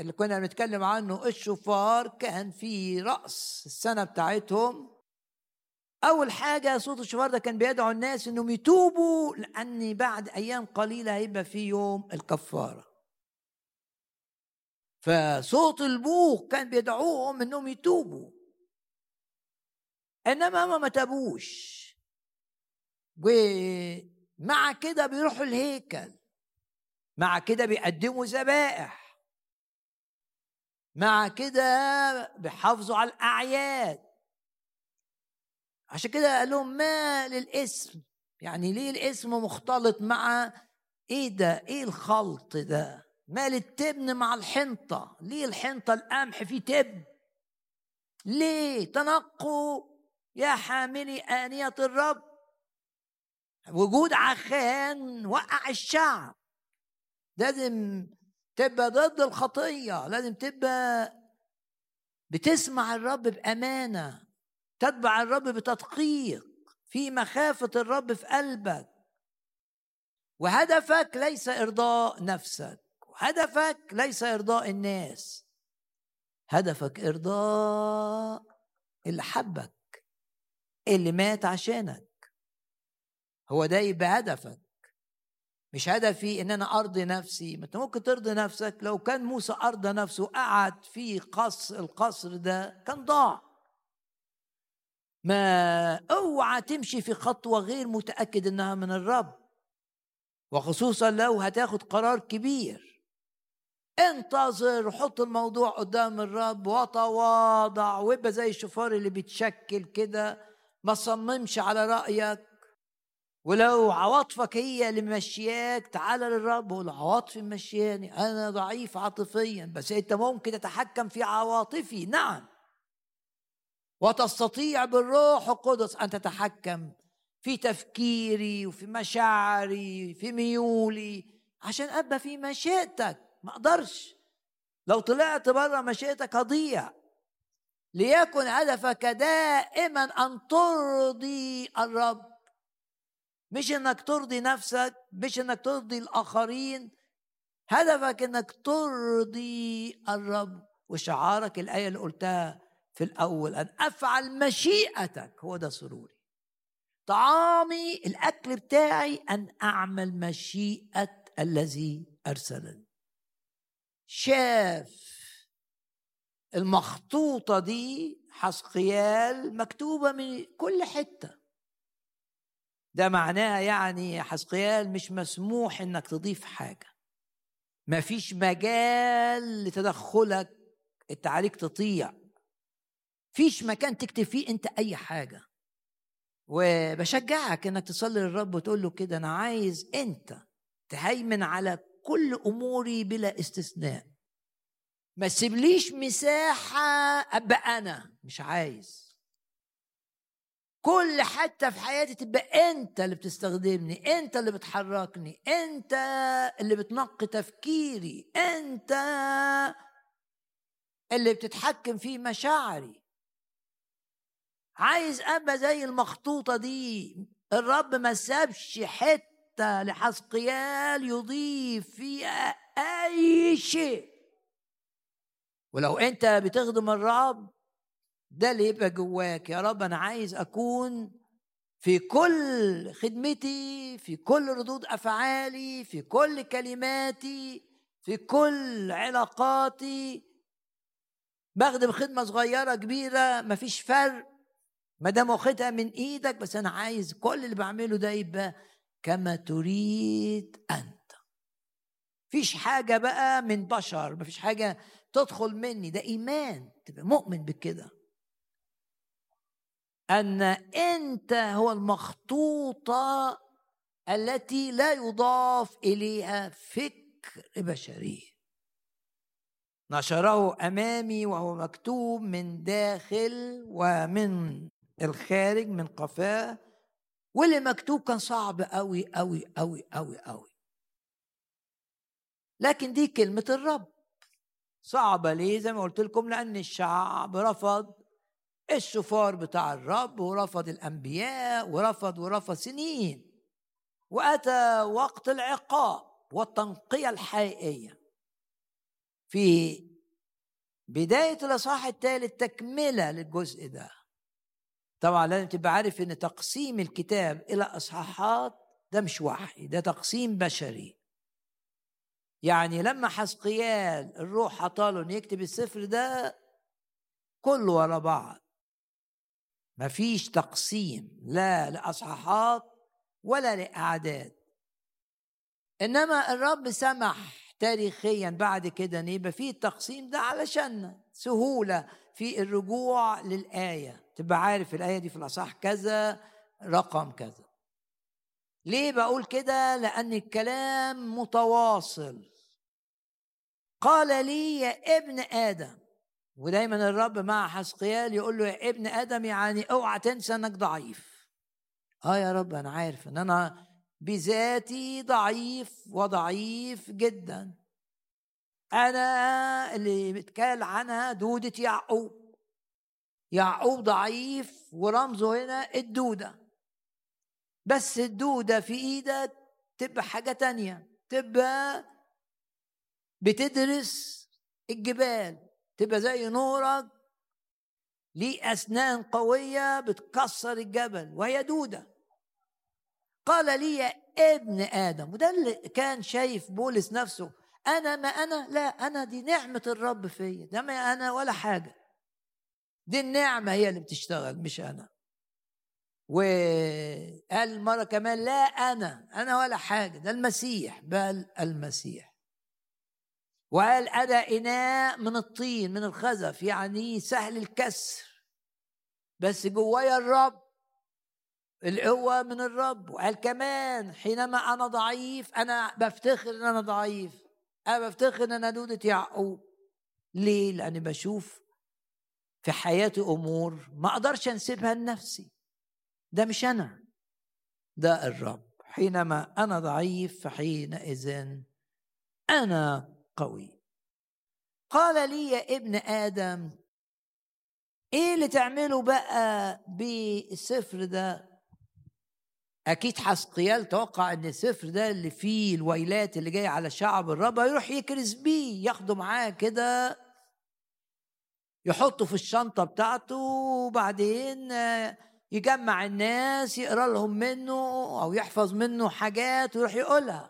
اللي كنا بنتكلم عنه الشفار كان في رأس السنة بتاعتهم. أول حاجة صوت الشفار ده كان بيدعو الناس إنهم يتوبوا لأن بعد أيام قليلة هيبقى في يوم الكفارة. فصوت البوق كان بيدعوهم إنهم يتوبوا. إنما ما تابوش. ومع كده بيروحوا الهيكل. مع كده بيقدموا ذبائح. مع كده بيحافظوا على الأعياد. عشان كده قال لهم ما للإسم. يعني ليه الإسم مختلط مع إيه ده؟ إيه الخلط ده؟ مال التبن مع الحنطة. ليه الحنطة القمح فيه تبن؟ ليه؟ تنقوا يا حاملي آنية الرب. وجود عخان وقع الشعب. لازم تبقى ضد الخطية لازم تبقى بتسمع الرب بأمانة تتبع الرب بتدقيق في مخافة الرب في قلبك. وهدفك ليس إرضاء نفسك هدفك ليس إرضاء الناس هدفك إرضاء اللي حبك اللي مات عشانك. هو ده يبقى هدفك مش هدفي إن أنا أرضي نفسي. ما أنت ممكن ترضي نفسك. لو كان موسى أرضى نفسه وقعد في قصر القصر ده كان ضاع. ما أوعى تمشي في خطوة غير متأكد إنها من الرب. وخصوصا لو هتاخد قرار كبير. انتظر حط الموضوع قدام الرب وتواضع. وابقى زي الشفار اللي بيتشكل كده. ما صممش على رأيك. ولو عواطفك هي اللي ممشياك تعال للرب وقول عواطفي ممشياني أنا ضعيف عاطفيا بس أنت ممكن تتحكم في عواطفي. نعم. وتستطيع بالروح القدس أن تتحكم في تفكيري وفي مشاعري في ميولي عشان أبقى في مشيئتك. ما أقدرش. لو طلعت بره مشيئتك هضيع. ليكن هدفك دائما أن ترضي الرب. مش إنك ترضي نفسك مش إنك ترضي الآخرين. هدفك إنك ترضي الرب. وشعارك الآية اللي قلتها في الأول أن أفعل مشيئتك. هو ده سروري. طعامي الأكل بتاعي أن أعمل مشيئة الذي أرسلني. شاف المخطوطة دي حسقيال مكتوبة من كل حتة. ده معناها يعني يا حسقيال مش مسموح إنك تضيف حاجة. مفيش مجال لتدخلك أنت عليك تطيع. فيش مكان تكتب فيه أنت أي حاجة. وبشجعك إنك تصلي للرب وتقول له كده أنا عايز أنت تهيمن على كل أموري بلا استثناء. ما تسيبليش مساحة أبقى أنا. مش عايز. كل حتى في حياتي تبقى انت اللي بتستخدمني انت اللي بتحركني انت اللي بتنقي تفكيري انت اللي بتتحكم في مشاعري. عايز أبقى زي المخطوطة دي الرب ما سابش حتة لحسقيال يضيف فيها أي شيء. ولو أنت بتخدم الرب ده اللي يبقى جواك. يا رب أنا عايز أكون في كل خدمتي في كل ردود أفعالي في كل كلماتي في كل علاقاتي. بخدم خدمة صغيرة كبيرة مفيش فرق. ما دام واخدها من إيدك بس أنا عايز كل اللي بعمله ده يبقى كما تريد أنت. مفيش حاجة بقى من بشر مفيش حاجة تدخل مني. ده إيمان. تبقى مؤمن بكده. أن أنت هو المخطوطة التي لا يضاف إليها فكر بشري. نشره أمامي وهو مكتوب من داخل ومن الخارج من قفاه واللي مكتوب كان صعب قوي قوي قوي قوي قوي لكن دي كلمة الرب. صعبة ليه؟ زي ما قلت لكم لأن الشعب رفض الشفار بتاع الرب ورفض الأنبياء ورفض ورفض سنين. وأتى وقت العقاب والتنقية الحقيقية. في بداية الإصحاح الثالث تكمله للجزء ده. طبعا لازم تبقى عارف إن تقسيم الكتاب إلى إصحاحات ده مش وحي ده تقسيم بشري. يعني لما حسقيال الروح عطاله انه يكتب السفر ده كله ورا بعض. مفيش تقسيم لا لأصحاحات ولا لأعداد. إنما الرب سمح تاريخيا بعد كده إن يبقى فيه التقسيم ده علشان سهولة في الرجوع للآية. تبقى عارف الآية دي في الاصح كذا رقم كذا. ليه بقول كده؟ لأن الكلام متواصل. قال لي يا ابن آدم ودايما الرب مع حسقيال يقول له يا ابن آدم يعني أوعى تنسى إنك ضعيف. آه يا رب أنا عارف إن أنا بذاتي ضعيف وضعيف جدا. أنا اللي بتكال عنها دودة يعقوب. يعقوب ضعيف ورمزه هنا الدودة. بس الدودة في إيدك تبقى حاجة تانية تبقى بتدرس الجبال. تبقى زي نورك. ليه أسنان قوية بتكسر الجبل وهي دودة. قال لي يا ابن آدم وده اللي كان شايف بولس نفسه أنا ما أنا لا أنا دي نعمة الرب فيا ده ما أنا ولا حاجة. دي النعمة هي اللي بتشتغل مش أنا. وقال مرة كمان لا أنا أنا ولا حاجة ده المسيح بل المسيح. وقال أنا إناء من الطين من الخزف يعني سهل الكسر. بس جوايا الرب القوة من الرب. وقال كمان حينما أنا ضعيف أنا بفتخر إن أنا ضعيف. أنا بفتخر إن أنا دودة يعقوب. ليه؟ لأني بشوف في حياتي أمور ما أقدرش أنسبها لنفسي. ده مش أنا ده الرب. حينما أنا ضعيف فحينئذ أنا قوي. قال لي يا ابن آدم إيه اللي تعمله بقى بالسفر ده؟ أكيد حسقيال توقع إن السفر ده اللي فيه الويلات اللي جاية على شعب الرب يروح يكرز بيه ياخده معاه كده يحطه في الشنطة بتاعته وبعدين يجمع الناس يقرأ لهم منه أو يحفظ منه حاجات ويروح يقولها.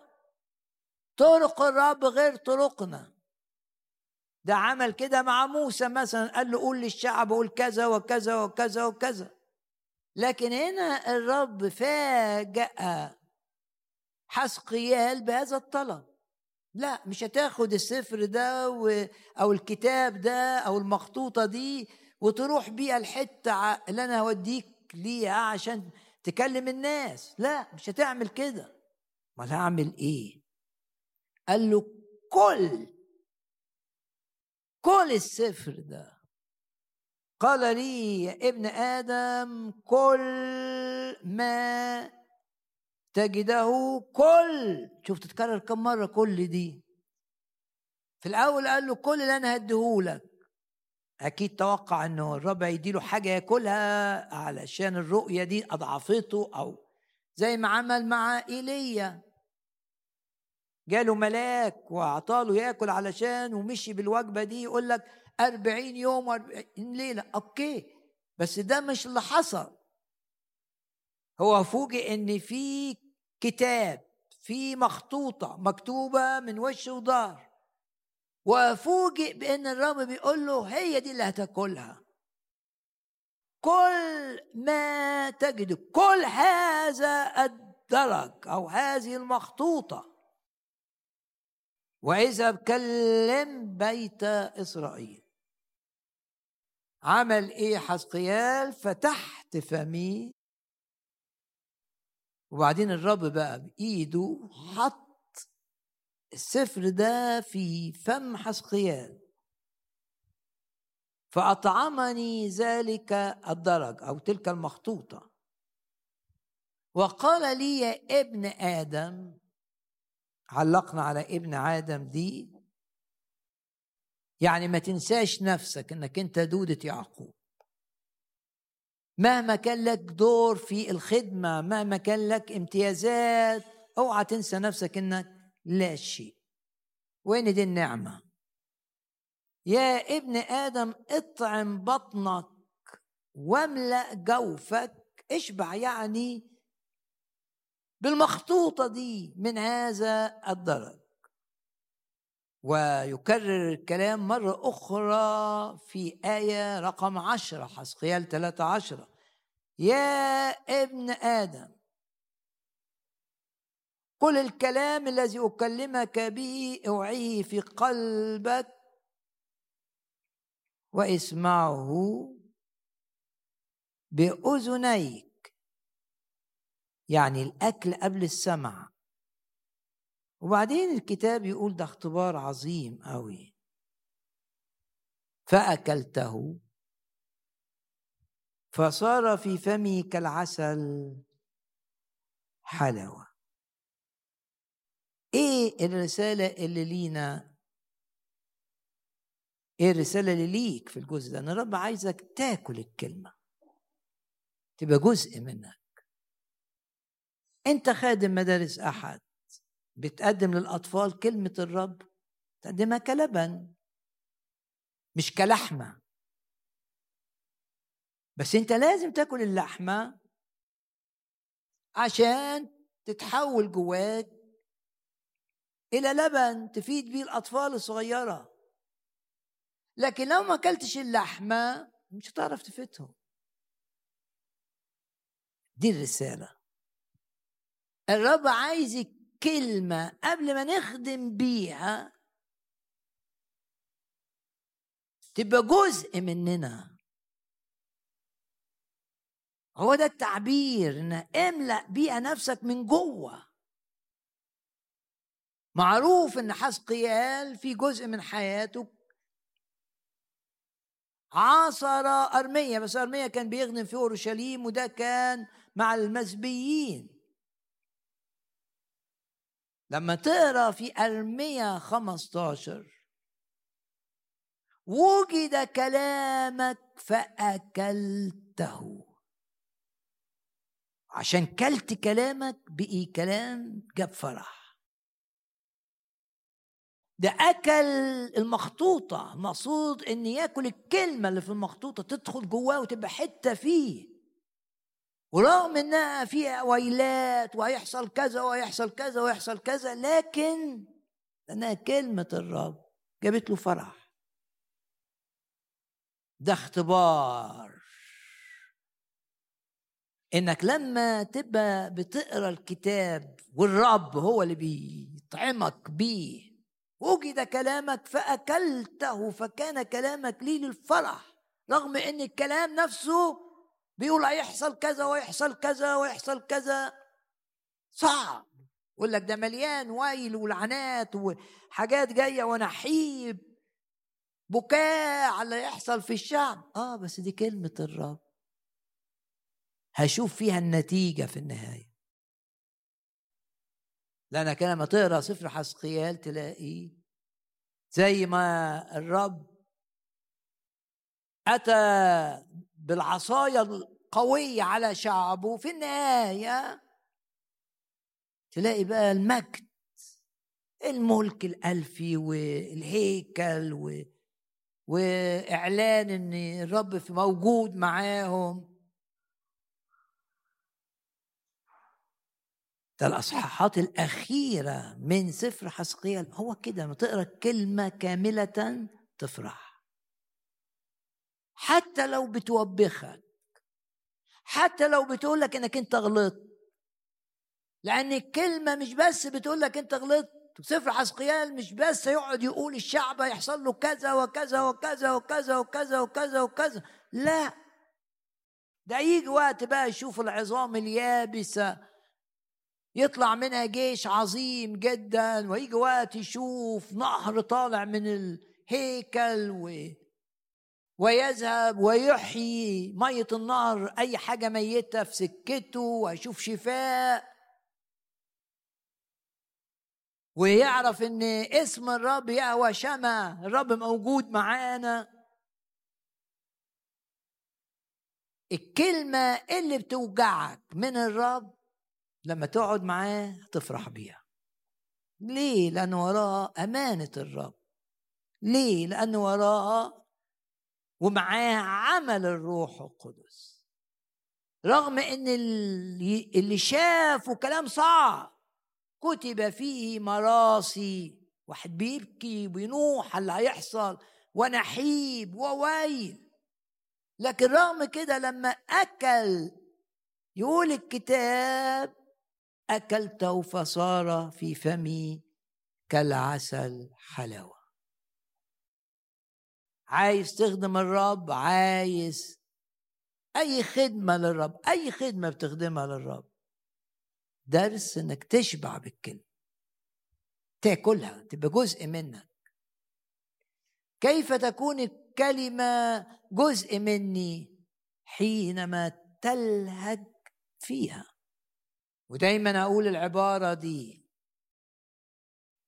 طرق الرب غير طرقنا. ده عمل كده مع موسى مثلا قال له قول للشعب قول كذا وكذا وكذا وكذا. لكن هنا الرب فاجأ حسقيال بهذا الطلب. لا مش هتاخد السفر ده و... أو الكتاب ده أو المخطوطة دي وتروح بيها الحته اللي أنا هوديك ليها عشان تكلم الناس. لا مش هتعمل كده. أمال هعمل إيه؟ قال له كل كل السفر ده. قال لي يا ابن آدم كل ما تجده كل. شوف تتكرر كم مرة كل دي؟ في الأول قال له كل اللي أنا هديهولك أكيد توقع إنه الرب يديله حاجة ياكلها علشان الرؤية دي أضعفته أو زي ما عمل مع إيليا. جاله ملاك وأعطاله ياكل علشان ومشي بالوجبة دي يقول لك أربعين يوم وأربعين ليلة أوكي. بس ده مش اللي حصل. هو فوجئ إن في كتاب في مخطوطة مكتوبة من وش وظهر. وفوجئ بإن الرب بيقول له هي دي اللي هتاكلها. كل ما تجد كل هذا الدرج أو هذه المخطوطة وإذا بكلم بيت إسرائيل. عمل إيه حسقيال فتحت فمي. وبعدين الرب بقى بإيده حط السفر ده في فم حسقيال فأطعمني ذلك الدرج أو تلك المخطوطة. وقال لي يا ابن آدم علقنا على ابن آدم دي يعني ما تنساش نفسك إنك أنت دودة يعقوب. مهما كان لك دور في الخدمة مهما كان لك امتيازات أوعى تنسى نفسك إنك لا شيء. وين دي النعمة؟ يا ابن آدم اطعم بطنك واملأ جوفك اشبع يعني بالمخطوطة دي من هذا الدرج. ويكرر الكلام مرة أخرى في آية رقم عشرة حسقيال ثلاثة عشرة. يا ابن آدم قل الكلام الذي أكلمك به أوعيه في قلبك واسمعه بأذنيك. يعني الأكل قبل السمع. وبعدين الكتاب يقول ده اختبار عظيم قوي. فأكلته. فصار في فمي كالعسل حلاوة. إيه الرسالة اللي لينا؟ إيه الرسالة اللي ليك في الجزء ده؟ إن الرب عايزك تاكل الكلمة. تبقى جزء منك أنت خادم مدارس أحد بتقدم للأطفال كلمة الرب تقدمها كلبن مش كلحمة. بس أنت لازم تاكل اللحمة عشان تتحول جواك إلى لبن تفيد بيه الأطفال الصغيرة. لكن لو ما أكلتش اللحمة مش هتعرف تفيدهم. دي الرسالة. الرب عايزك كلمة قبل ما نخدم بيها تبقى جزء مننا. هو ده التعبير إن املأ بيها نفسك من جوه. معروف إن حسقيال في جزء من حياته. عاصر أرمية بس أرمية كان بيخدم في أورشليم وده كان مع المسبيين لما تقرأ في ارميا 15 وجد كلامك فأكلته. عشان كلت كلامك بقي كلام جاب فرح. ده أكل المخطوطة. مقصود إن ياكل الكلمة اللي في المخطوطة تدخل جواه وتبقى حتة فيه. ورغم إنها فيها ويلات وهيحصل كذا وهيحصل كذا ويحصل كذا لكن لأنها كلمة الرب جابت له فرح. ده اختبار. إنك لما تبقى بتقرأ الكتاب والرب هو اللي بيطعمك بيه وجد كلامك فأكلته فكان كلامك لي للفرح رغم إن الكلام نفسه بيقول هيحصل كذا ويحصل كذا ويحصل كذا. صعب. يقول لك ده مليان ويل ولعنات وحاجات جاية ونحيب بكاء على اللي يحصل في الشعب. آه بس دي كلمة الرب. هشوف فيها النتيجة في النهاية. لانك لما تقرأ سفر حسقيال تلاقي زي ما الرب أتى بالعصاية القوية على شعبه في النهاية تلاقي بقى المجد الملك الألفي والهيكل و... وإعلان إن الرب في موجود معاهم. ده الأصحاحات الأخيرة من سفر حسقيال هو كده لما تقرأ كلمة كاملة تفرح. حتى لو بتوبخك حتى لو بتقول لك إنك أنت غلطت. لأن الكلمة مش بس بتقول لك أنت غلطت سفر حسقيال مش بس يقعد يقول الشعب هيحصل له كذا وكذا وكذا وكذا وكذا وكذا وكذا. لا. ده يجي وقت بقى يشوف العظام اليابسة يطلع منها جيش عظيم جدا ويجي وقت يشوف نهر طالع من الهيكل ويذهب ويحيي مية النهر. أي حاجة ميتة في سكته ويشوف شفاء. ويعرف إن اسم الرب يهوى شمع. الرب موجود معانا. الكلمة اللي بتوجعك من الرب لما تقعد معاه تفرح بيها. ليه؟ لأن وراها أمانة الرب. ليه؟ لأن وراها ومعاه عمل الروح القدس. رغم إن اللي شافوا كلام صعب كتب فيه مراسي واحد بيبكي وبينوح اللي هيحصل ونحيب وويل. لكن رغم كده لما أكل يقول الكتاب أكلته فصار في فمي كالعسل حلاوة. عايز تخدم الرب عايز أي خدمة للرب أي خدمة بتخدمها للرب. درس إنك تشبع بالكلمة. تاكلها تبقى جزء منك. كيف تكون الكلمة جزء مني حينما تلهج فيها؟ ودايما أقول العبارة دي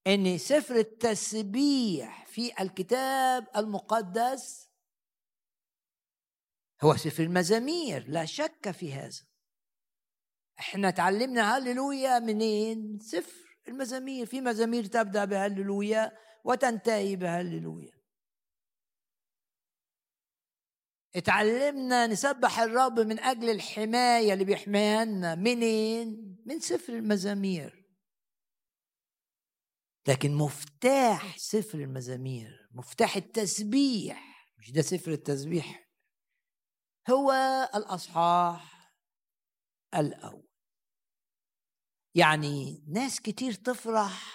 إن سفر التسبيح في الكتاب المقدس هو سفر المزامير لا شك في هذا. إحنا تعلمنا هللويا منين؟ سفر المزامير. في مزامير تبدأ بهللويا وتنتهي بهللويا. اتعلمنا نسبح الرب من أجل الحماية اللي بيحميها لنا منين؟ من سفر المزامير. لكن مفتاح سفر المزامير مفتاح التسبيح مش ده سفر التسبيح هو الأصحاح الأول. يعني ناس كتير تفرح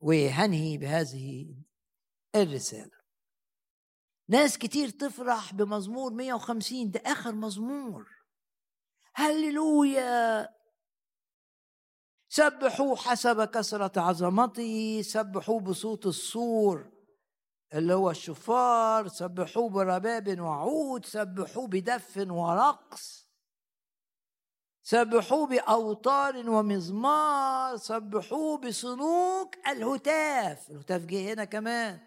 وهنهي بهذه الرسالة. ناس كتير تفرح بمزمور 150 ده آخر مزمور. هللويا! سبحوا حسب كثرة عظمته سبحوا بصوت الصور اللي هو الشفار سبحوا برباب وعود سبحوا بدف ورقص سبحوا بأوتار ومزمار سبحوا بصنوك الهتاف. الهتاف جه هنا كمان.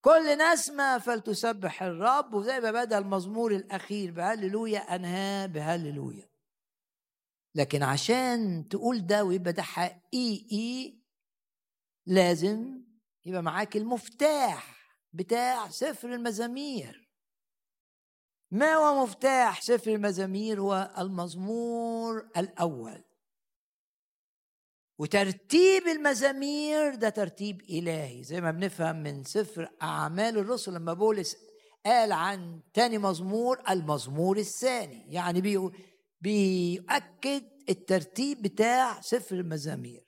كل نسمة فلتسبح الرب وزي ما بدأ المزمور الأخير بهللويا أنهاه بهللويا لكن عشان تقول ده ويبقى ده حقيقي لازم يبقى معاك المفتاح بتاع سفر المزامير. ما هو مفتاح سفر المزامير؟ هو المزمور الأول. وترتيب المزامير ده ترتيب إلهي. زي ما بنفهم من سفر أعمال الرسل لما بولس قال عن تاني مزمور المزمور الثاني. يعني بيقول بيؤكد الترتيب بتاع سفر المزامير.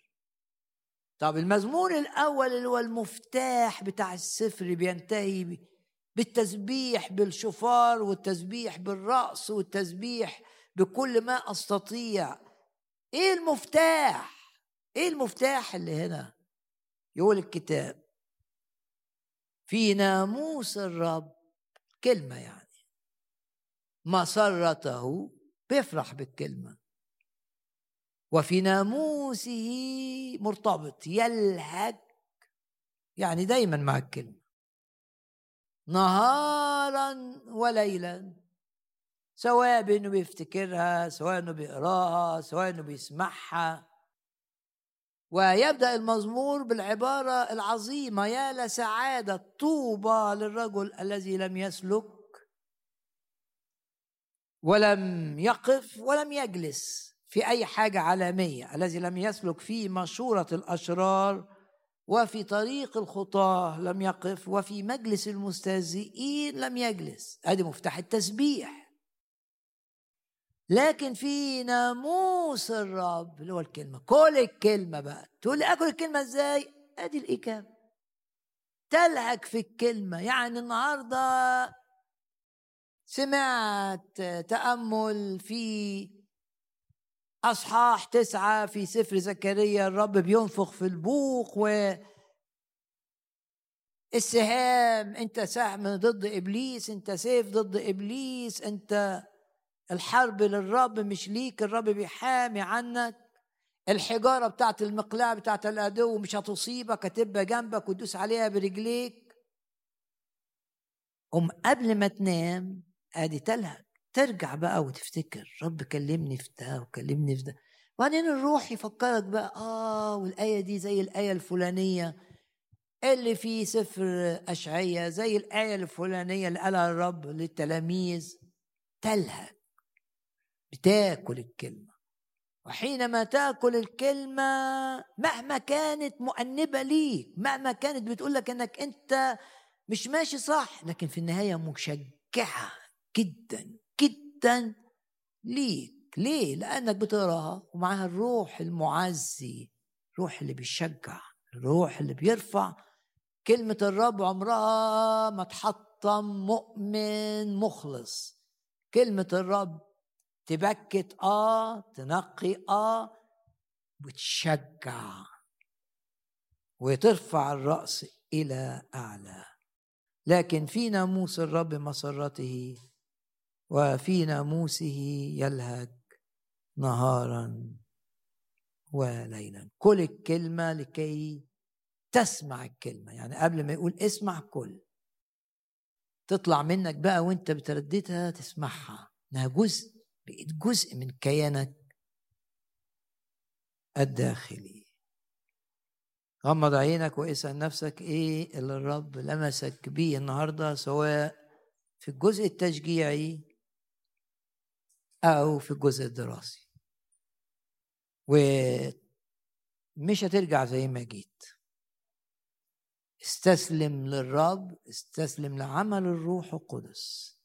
طب المزمور الأول اللي هو المفتاح بتاع السفر بينتهي بالتسبيح بالشفار والتسبيح بالرأس والتسبيح بكل ما أستطيع. إيه المفتاح؟ إيه المفتاح اللي هنا؟ يقول الكتاب. في ناموس الرب. كلمة يعني. مسرته بيفرح بالكلمة. وفي ناموسه مرتبط يلهج يعني دايما مع الكلمة. نهارا وليلا سواء بإنه بيفتكرها سواء إنه بيقراها سواء إنه بيسمعها. ويبدأ المزمور بالعبارة العظيمة يا لسعادة طوبى للرجل الذي لم يسلك ولم يقف ولم يجلس في أي حاجة عالمية الذي لم يسلك في مشوره الأشرار وفي طريق الخطاة لم يقف وفي مجلس المستهزئين لم يجلس. أدي مفتاح التسبيح. لكن في ناموس الرب اللي هو الكلمة كل الكلمة بقى. تقول لي آكل الكلمة إزاي؟ أدي الاجابه تلهك في الكلمة. يعني النهارده سمعت تأمل في أصحاح تسعة في سفر زكريا الرب بينفخ في البوق و السهام أنت سهم ضد إبليس أنت سيف ضد إبليس أنت الحرب للرب مش ليك الرب بيحامي عنك. الحجارة بتاعت المقلاع بتاعت العدو مش هتصيبك هتبقى جنبك وتدوس عليها برجليك. قم قبل ما تنام آدي تلهج ترجع بقى وتفتكر رب كلمني في ده وكلمني في ده. وبعدين الروح يفكرك بقى آه والآية دي زي الآية الفلانية اللي في سفر اشعياء زي الآية الفلانية اللي قالها الرب للتلاميذ. تلهج بتاكل الكلمة. وحينما تأكل الكلمة مهما كانت مؤنبة ليك مهما كانت بتقول لك إنك أنت مش ماشي صح لكن في النهاية مشجعة. جدا جدا ليك. ليه؟ لأنك بتقراها ومعاها الروح المعزي الروح اللي بيشجع الروح اللي بيرفع. كلمة الرب عمرها ما تحطم مؤمن مخلص. كلمة الرب تبكت آه تنقي آه وتشجع وترفع الرأس إلى أعلى. لكن في ناموس الرب مسرته وفي ناموسه يلهج نهارا وليلا. كل الكلمة لكي تسمع الكلمة. يعني قبل ما يقول اسمع كل. تطلع منك بقى وانت بترددها تسمعها. إنها جزء بقيت جزء من كيانك الداخلي. غمض عينك واسأل نفسك إيه اللي الرب لمسك بيه النهارده سواء في الجزء التشجيعي أو في الجزء الدراسي. ومش هترجع زي ما جيت. استسلم للرب استسلم لعمل الروح القدس.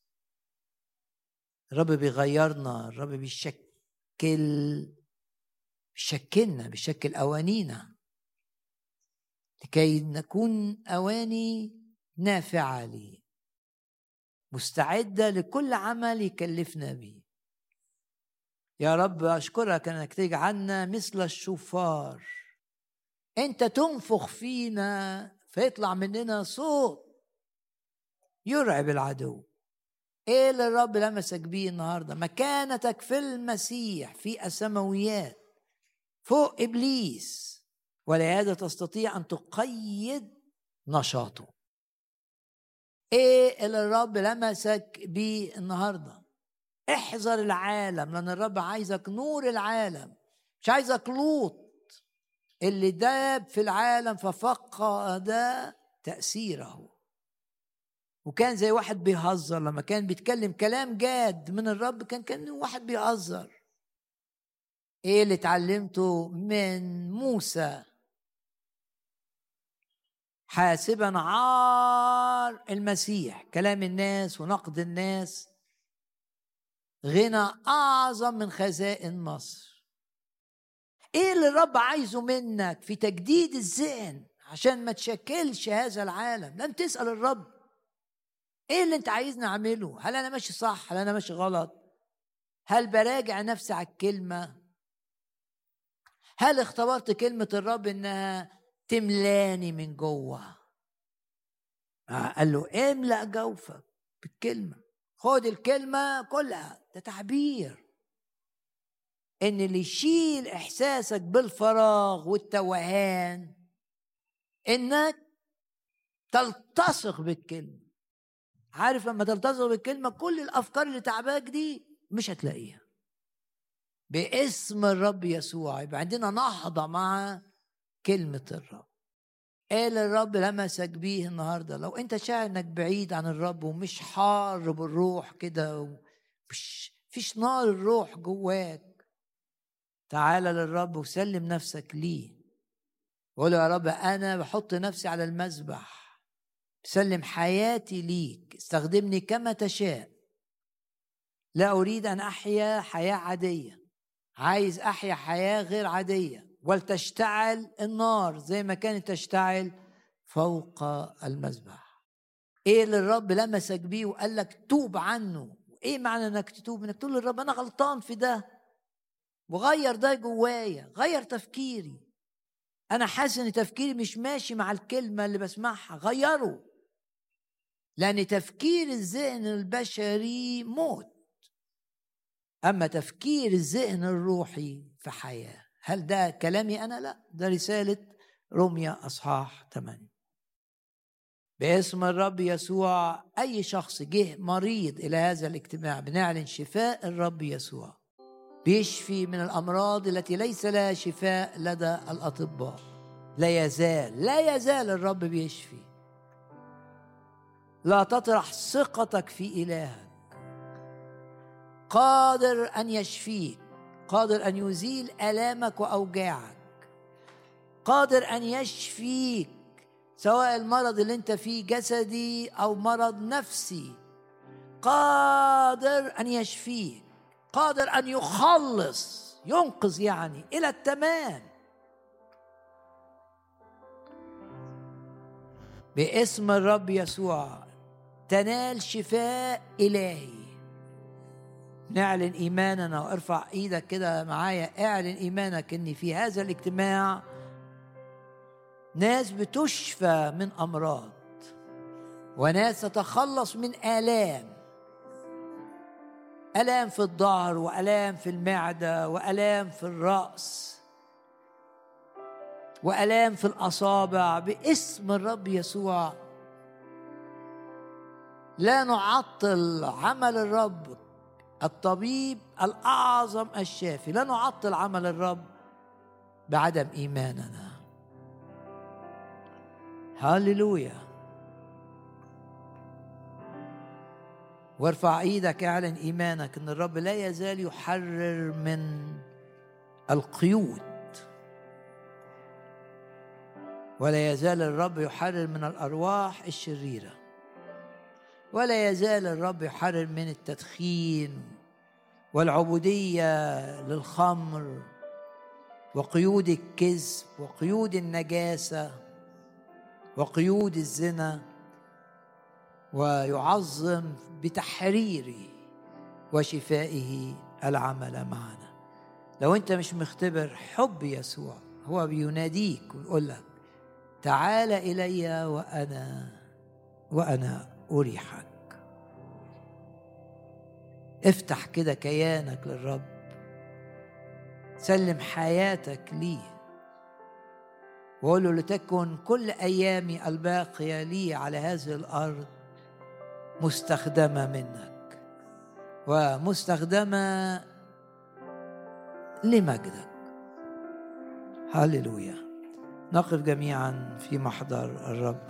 الرب بيغيرنا الرب بيشكل بيشكلنا بيشكل أوانينا. لكي نكون أواني نافعة لي مستعدة لكل عمل يكلفنا به يا رب أشكرك أنك تجعلنا مثل الشفار. أنت تنفخ فينا فيطلع مننا صوت يرعب العدو. إيه اللي الرب لمسك بيه النهارده؟ مكانتك في المسيح في السماويات فوق إبليس. ولهذا تستطيع أن تقيد نشاطه. إيه اللي الرب لمسك بيه النهارده؟ احذر العالم لأن الرب عايزك نور العالم مش عايزك لوط. اللي داب في العالم ففقد تأثيره. وكان زي واحد بيهزر لما كان بيتكلم كلام جاد من الرب كان كان واحد بيهزر. إيه اللي اتعلمته من موسى؟ حاسبا عار المسيح كلام الناس ونقد الناس. غنى أعظم من خزائن مصر. إيه اللي الرب عايزه منك في تجديد الذهن عشان ما تشكلش هذا العالم؟ لن تسأل الرب. إيه اللي أنت عايزني أعمله؟ هل أنا ماشي صح؟ هل أنا ماشي غلط؟ هل براجع نفسي على الكلمة؟ هل اختبرت كلمة الرب إنها تملاني من جوه؟ آه، قال له املأ جوفك بالكلمة. خد الكلمة كلها. ده تعبير. إن اللي يشيل إحساسك بالفراغ والتوهان إنك تلتصق بالكلمة. عارف لما تلتصق بالكلمة كل الأفكار اللي تعباك دي مش هتلاقيها. باسم الرب يسوع. يبقى عندنا نهضة مع كلمة الرب. قال الرب لمسك بيه النهارده. لو أنت شاعر إنك بعيد عن الرب ومش حار بالروح كده فيش نار الروح جواك تعال للرب وسلم نفسك ليه. وقول يا رب أنا بحط نفسي على المذبح بسلم حياتي ليك استخدمني كما تشاء. لا أريد أن أحيا حياة عادية عايز أحيا حياة غير عادية. ولتشتعل النار زي ما كانت تشتعل فوق المذبح. إيه اللي الرب لمسك بيه وقال لك توب عنه؟ إيه معنى إنك تتوب؟ إنك تقول للرب أنا غلطان في ده. وغير ده جوايا غير تفكيري. أنا حاسس إن تفكيري مش ماشي مع الكلمة اللي بسمعها. غيره. لأن تفكير الذهن البشري موت. أما تفكير الذهن الروحي في حياة. هل ده كلامي أنا؟ لا ده رسالة رمية أصحاح 8 باسم الرب يسوع أي شخص جه مريض إلى هذا الاجتماع بنعلن شفاء الرب يسوع. بيشفي من الأمراض التي ليس لها شفاء لدى الأطباء. لا يزال لا يزال الرب بيشفي. لا تطرح ثقتك في إلهك. قادر أن يشفيك. قادر أن يزيل آلامك وأوجاعك. قادر أن يشفيك سواء المرض اللي أنت فيه جسدي أو مرض نفسي. قادر أن يشفيك قادر أن يخلص ينقذ يعني إلى التمام. باسم الرب يسوع تنال شفاء إلهي. نعلن إيماننا وارفع إيدك كده معايا. اعلن إيمانك إن في هذا الاجتماع ناس بتشفى من أمراض وناس تتخلص من آلام. آلام في الظهر وآلام في المعدة وآلام في الرأس وآلام في الأصابع باسم الرب يسوع. لا نعطل عمل الرب الطبيب الأعظم الشافي لا نعطل عمل الرب بعدم إيماننا. هللويا. وارفع إيدك أعلن إيمانك إن الرب لا يزال يحرر من القيود. ولا يزال الرب يحرر من الأرواح الشريرة. ولا يزال الرب يحرر من التدخين والعبودية للخمر وقيود الكذب وقيود النجاسة وقيود الزنا ويعظم بتحريره وشفائه العمل معنا. لو أنت مش مختبر حب يسوع هو بيناديك ويقول لك تعال إلي وأنا وأنا اريحك افتح كده كيانك للرب. سلم حياتك ليه. وقول له لتكن كل أيامي الباقية لي على هذه الأرض مستخدمة منك. ومستخدمة لمجدك. هللويا. نقف جميعا في محضر الرب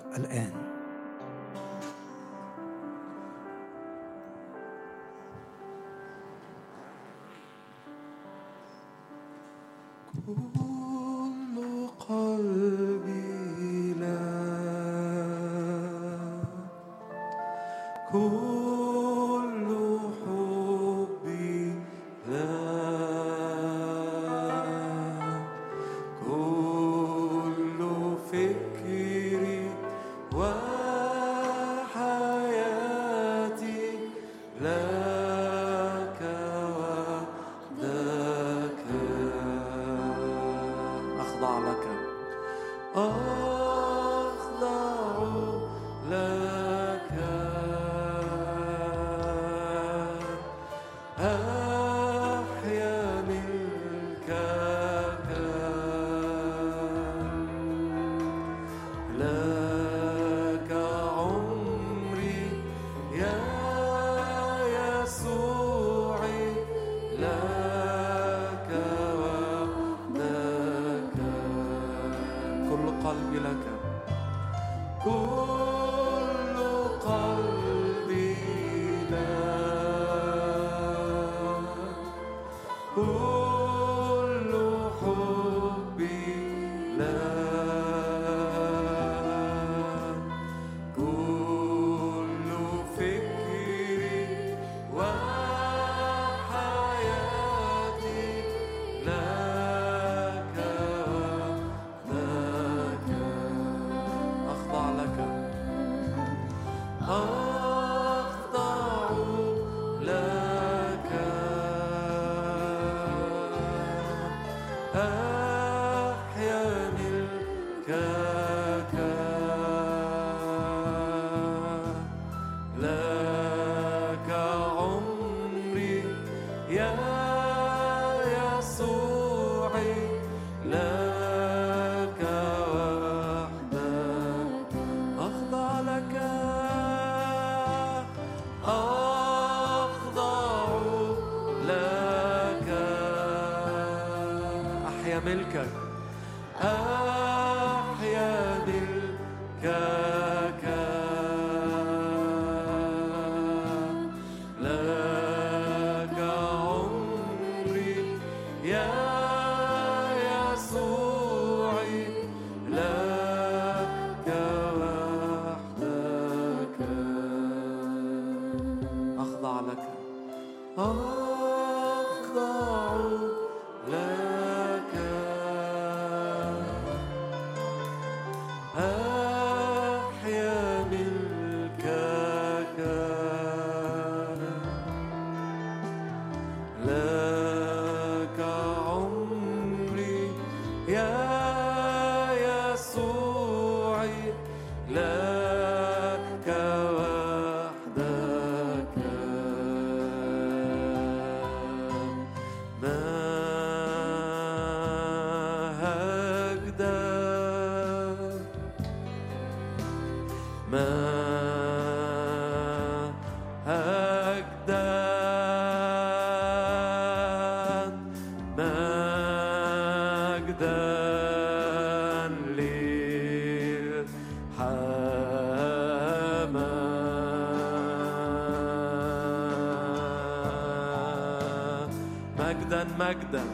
الان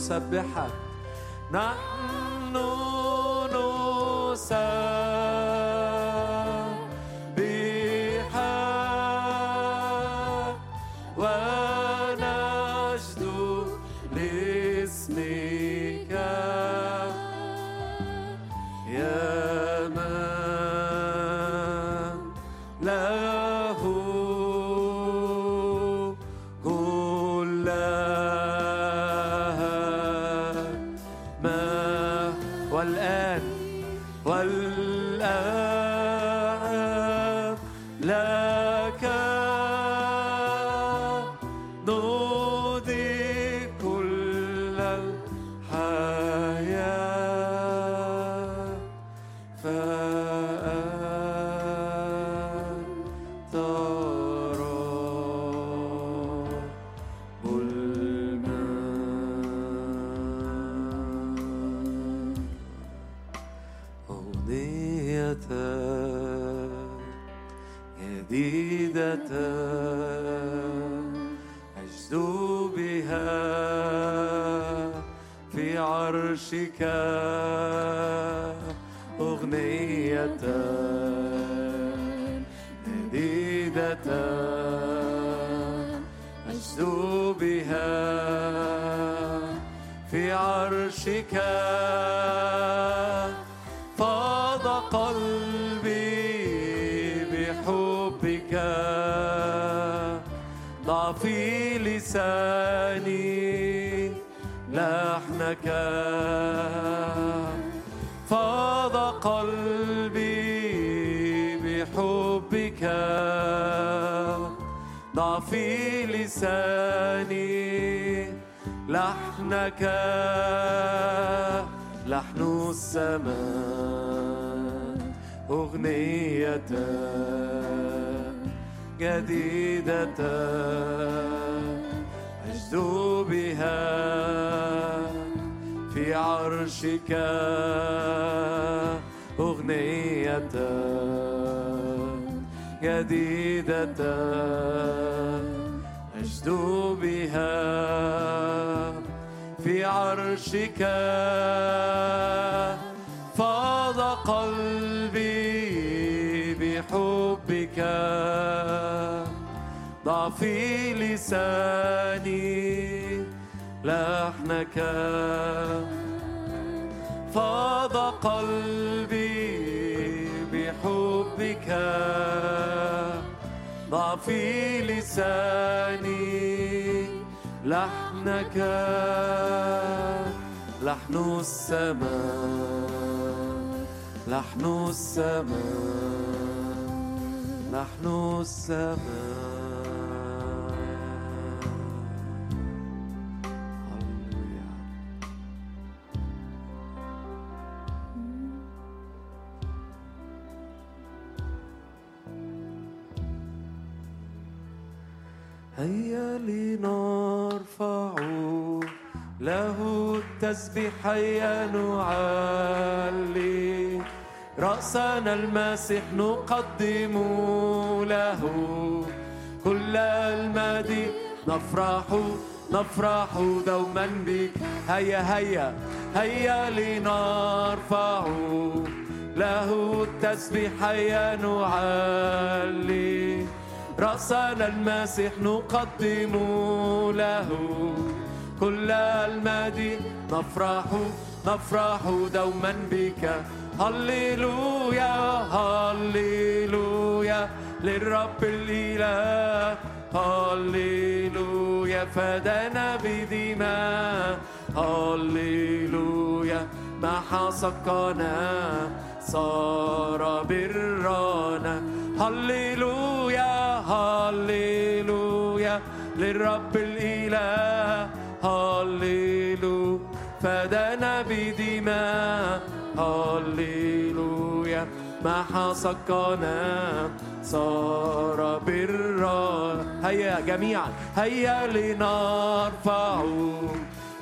نسبحك فاض قلبي بحبك. ضع في لساني لحنك. فاض قلبي بحبك. ضع في لساني لحنك. لحن السماء. لحن السماء لحن السماء. هيا لنرفع له التسبيح هيا نعلي. رأسنا المسيح نقدم له. كل المجد نفرح نفرح دوما بك. هيا هيا هيا لنرفع له التسبيح. هيا نعلي. رأسنا المسيح نقدم له. كل المجد نفرح نفرح دوما بك. هللويا هللويا للرب الإله هللويا فدانا بدماء هللويا ما حسقنا صار برانا هللويا هللويا للرب الإله هللويا فدانا بدماء هللويا ما حسقنا صار برا هيا جميعا هيا لنرفع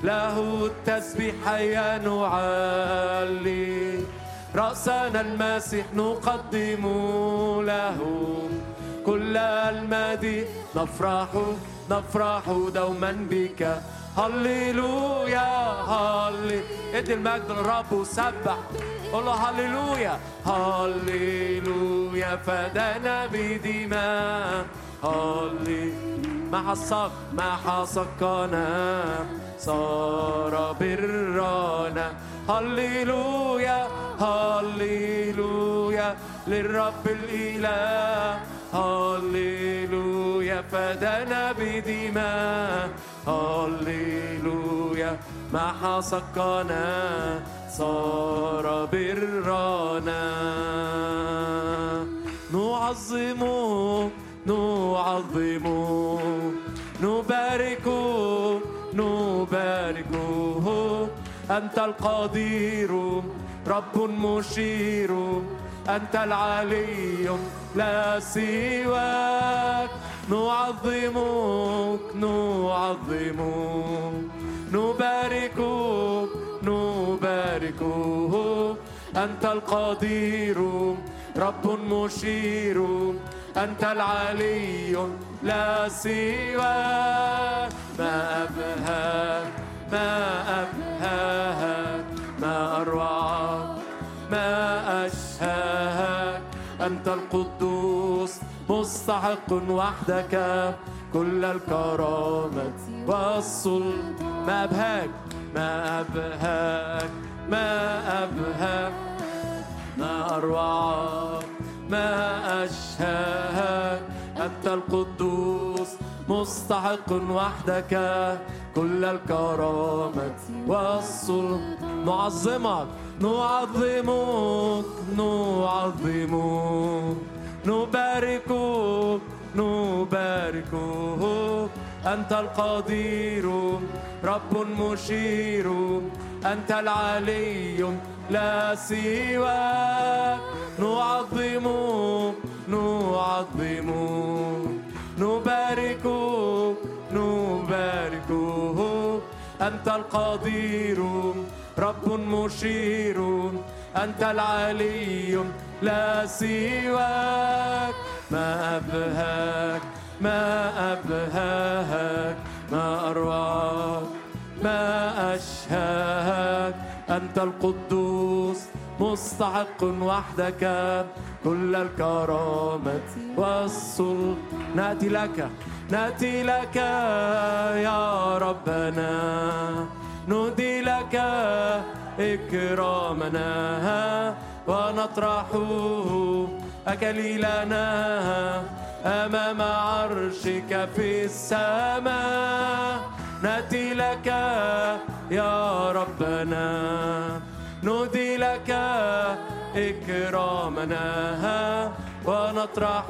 له التسبيح هيا نعلي رأسنا المسيح نقدم له كل المجد نفرح نفرح دوما بك هللويا هللويا ادي المجد للرب وسبح قول له هللويا هللويا فدانا بدماء هللويا ما حصق ما حصقنا صار برانا. هللويا هللويا للرب الإله. هللويا فدانا بدماء. هللويا ما حسقنا صار برانا. نعظم نعظم نبارك نباركه. أنت القدير رب مشير. أنت العلي لا سواك. نعظمك نعظمك نباركك نباركه. أنت القدير رب مشير. أنت العلي لا سواك ما أبهاك ما أبهاك ما أروعك ما أشهاك أنت القدوس مستحق وحدك. كل الكرامة والسلطان. ما أبهاك ما أبهاك. ما أبهاك. ما أروعك ما أشهاك. أنت القدوس مستحق وحدك. كل الكرامة والسلطان. نعظمك نعظمك نعظمك. نباركك نباركك. أنت القدير رب مشير. أنت العلي لا سواك نعظمك نعظمك نباركك نباركك أنت القدير رب مشير. أنت العلي لا سواك ما أبهاك ما أبهاك ما أرواك ما أشهاك أنت القدوس مستحق وحدك كل الكرامة والسلطان. نأتي لك نأتي لك يا ربنا. نهدي لك إكرامنا ونطرح أكليلنا أمام عرشك في السماء. نأتي لك يا ربنا. نهدي لك إكرامنا. ونطرح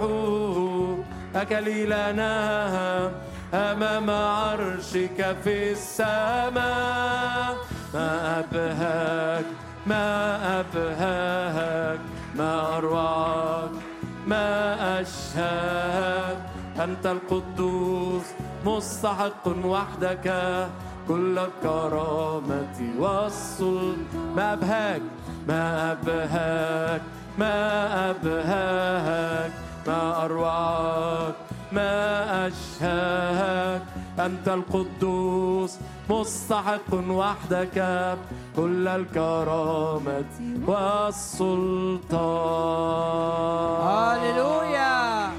أكليلنا أمام عرشك في السماء. ما أبهاك ما أبهاك. ما أروعك ما أشهاك. أنت القدوس مستحق وحدك كل الكرامة والسلطان. ما أبهاك ما أبهاك ما أبهاك ما أروعك ما أشهاك. أنت القدوس مستحق وحدك كل الكرامة والسلطان. هللويا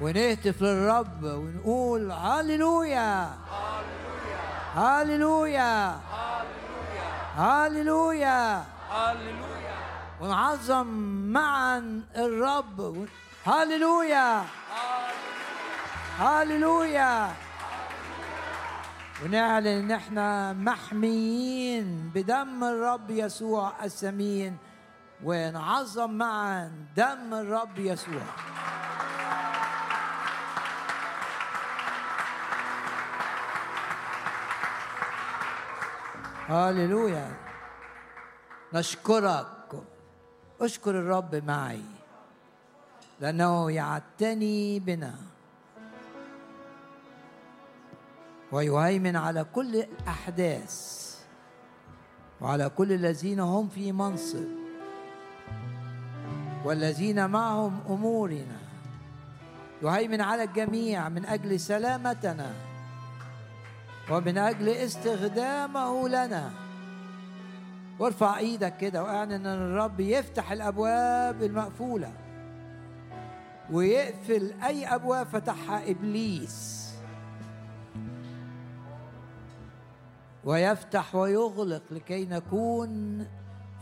ونهتف للرب ونقول هللويا. هللويا. هللويا. هللويا. ونعظم معا الرب هللويا. هللويا. ونعلن إن إحنا محميين بدم الرب يسوع الثمين ونعظم معا دم الرب يسوع. هللويا نشكرك. اشكر الرب معي. لأنه يعتني بنا. ويهيمن على كل الأحداث. وعلى كل الذين هم في منصب. والذين معهم أمورنا. يهيمن على الجميع من أجل سلامتنا. ومن أجل استخدامه لنا. وارفع إيدك كده وأعلن إن الرب يفتح الأبواب المقفولة. ويقفل أي أبواب فتحها إبليس. ويفتح ويغلق لكي نكون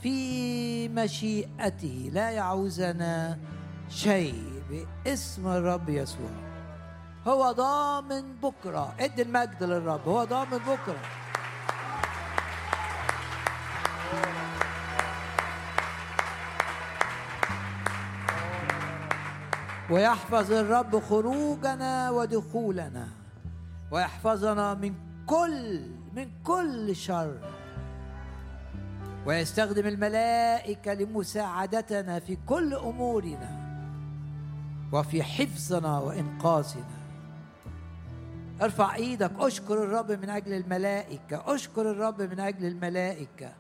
في مشيئته. لا يعوزنا شيء باسم الرب يسوع. هو ضامن بكرة. ادي المجد للرب هو ضامن بكرة. ويحفظ الرب خروجنا ودخولنا. ويحفظنا من كل من كل شر. ويستخدم الملائكة لمساعدتنا في كل أمورنا. وفي حفظنا وإنقاذنا. ارفع إيدك اشكر الرب من أجل الملائكة اشكر الرب من أجل الملائكة.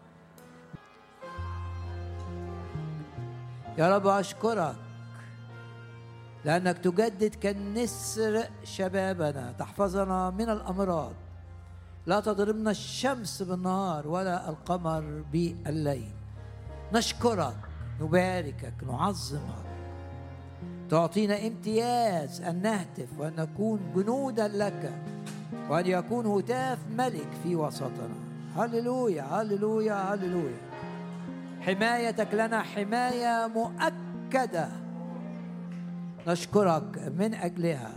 يا رب أشكرك لأنك تجدد كالنسر شبابنا تحفظنا من الأمراض. لا تضربنا الشمس بالنهار ولا القمر بالليل. نشكرك نباركك نعظمك. تعطينا امتياز أن نهتف وأن نكون جنودا لك وأن يكون هتاف ملك في وسطنا. هللويا هللويا هللويا. حمايتك لنا حماية مؤكدة. نشكرك من أجلها.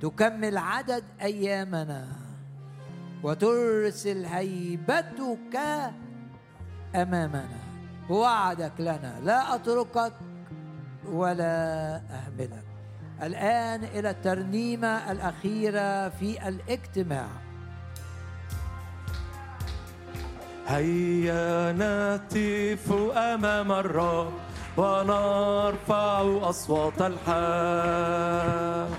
تكمل عدد أيامنا وترسل هيبتك أمامنا. وعدك لنا. لا أتركك ولا اهملك الآن إلى الترنيمة الأخيرة في الاجتماع. هيا نهتف أمام الرب ونرفع أصوات الحمد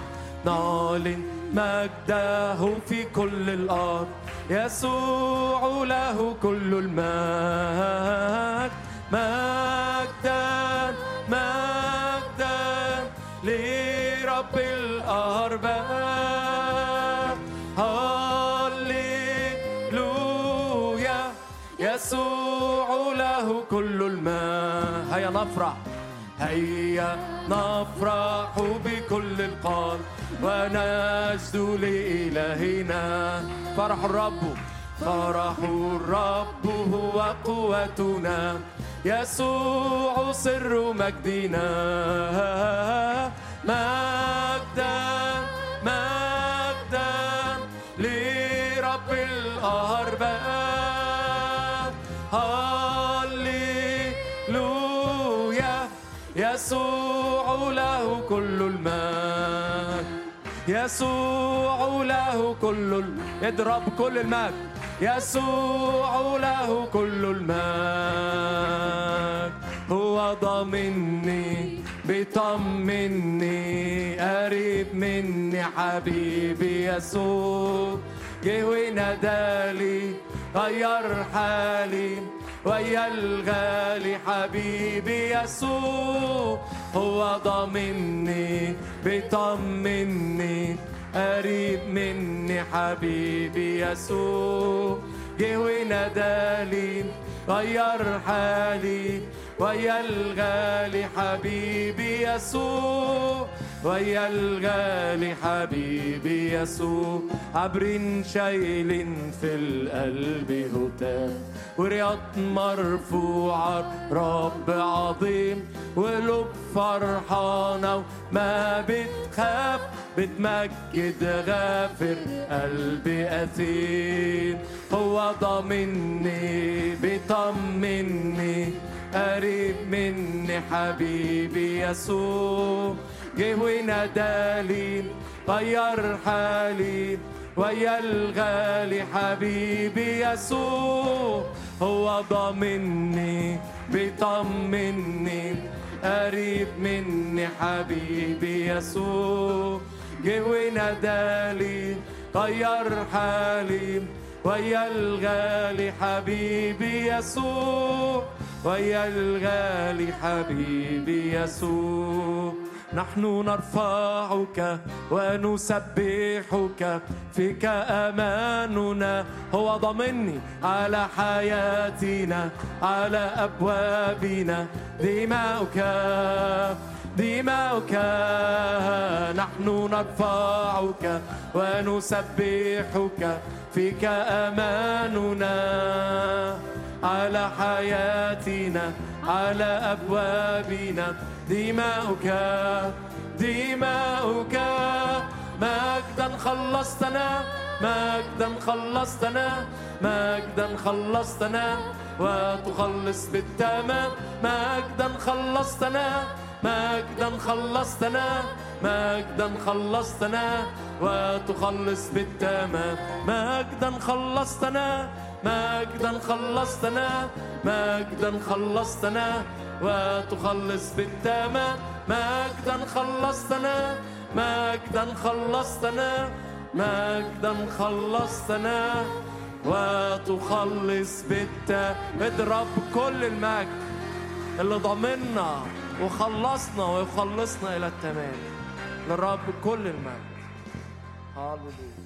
نعلن مجده في كل الأرض يسوع له كل المجد. لرب الأرباب. يسوع له كل الماء هيا نفرح هيا نفرح بكل القلب ونسجد لإلهنا فرح الرب فرح الرب هو قوتنا. يسوع سر مجدنا. مجدا مجدا لرب الأرباب. هللويا. يسوع له كل المجد. يسوع له كل ال- اضرب كل المجد. يسوع له كل المجد. هو ضامني بيطمني قريب مني حبيبي يسوع. جه ونادالي غير حالي ويا الغالي حبيبي يسوع. هو ضامني بيطمني قريب مني حبيبي يسوع جه ونادالي غير حالي. ويا الغالي حبيبي يسوع ويا الغالي حبيبي يسوع. عبر شايل في القلب هتاف ورياض مرفوعة رب عظيم. وقلوب فرحانة وما بتخاف بتمجد غافر قلبي أثير هو ضامني بيطمني قريب مني حبيبي يسوع. جه ونادالي غير حالي ويا الغالي حبيبي يسوع. هو ضامني بيطمني قريب مني حبيبي يسوع. جه ونادالي غير حالي ويا الغالي حبيبي يسوع ويا الغالي حبيبي يسوع. نحن نرفعك ونسبحك فيك أماننا. هو ضمني على حياتنا على أبوابنا دماؤك. دماؤك نحن نرفعك ونسبحك فيك أماننا على حياتنا على أبوابنا. دماؤك دماؤك مجدا خلصتنا مجدا خلصتنا مجدا خلصتنا. وتخلص بالتمام مجدا خلصتنا. مجدا خلصتنا مجدا خلصتنا وتخلص بالتمام مجدا خلصتنا مجدا خلصتنا مجدا خلصتنا وتخلص بالتمام مجدا خلصتنا مجدا خلصتنا مجدا خلصتنا وتخلص بالتمام اضرب كل المجد اللي ضمنا وخلصنا ويخلصنا إلى التمام. للرب كل المجد. هاللويا.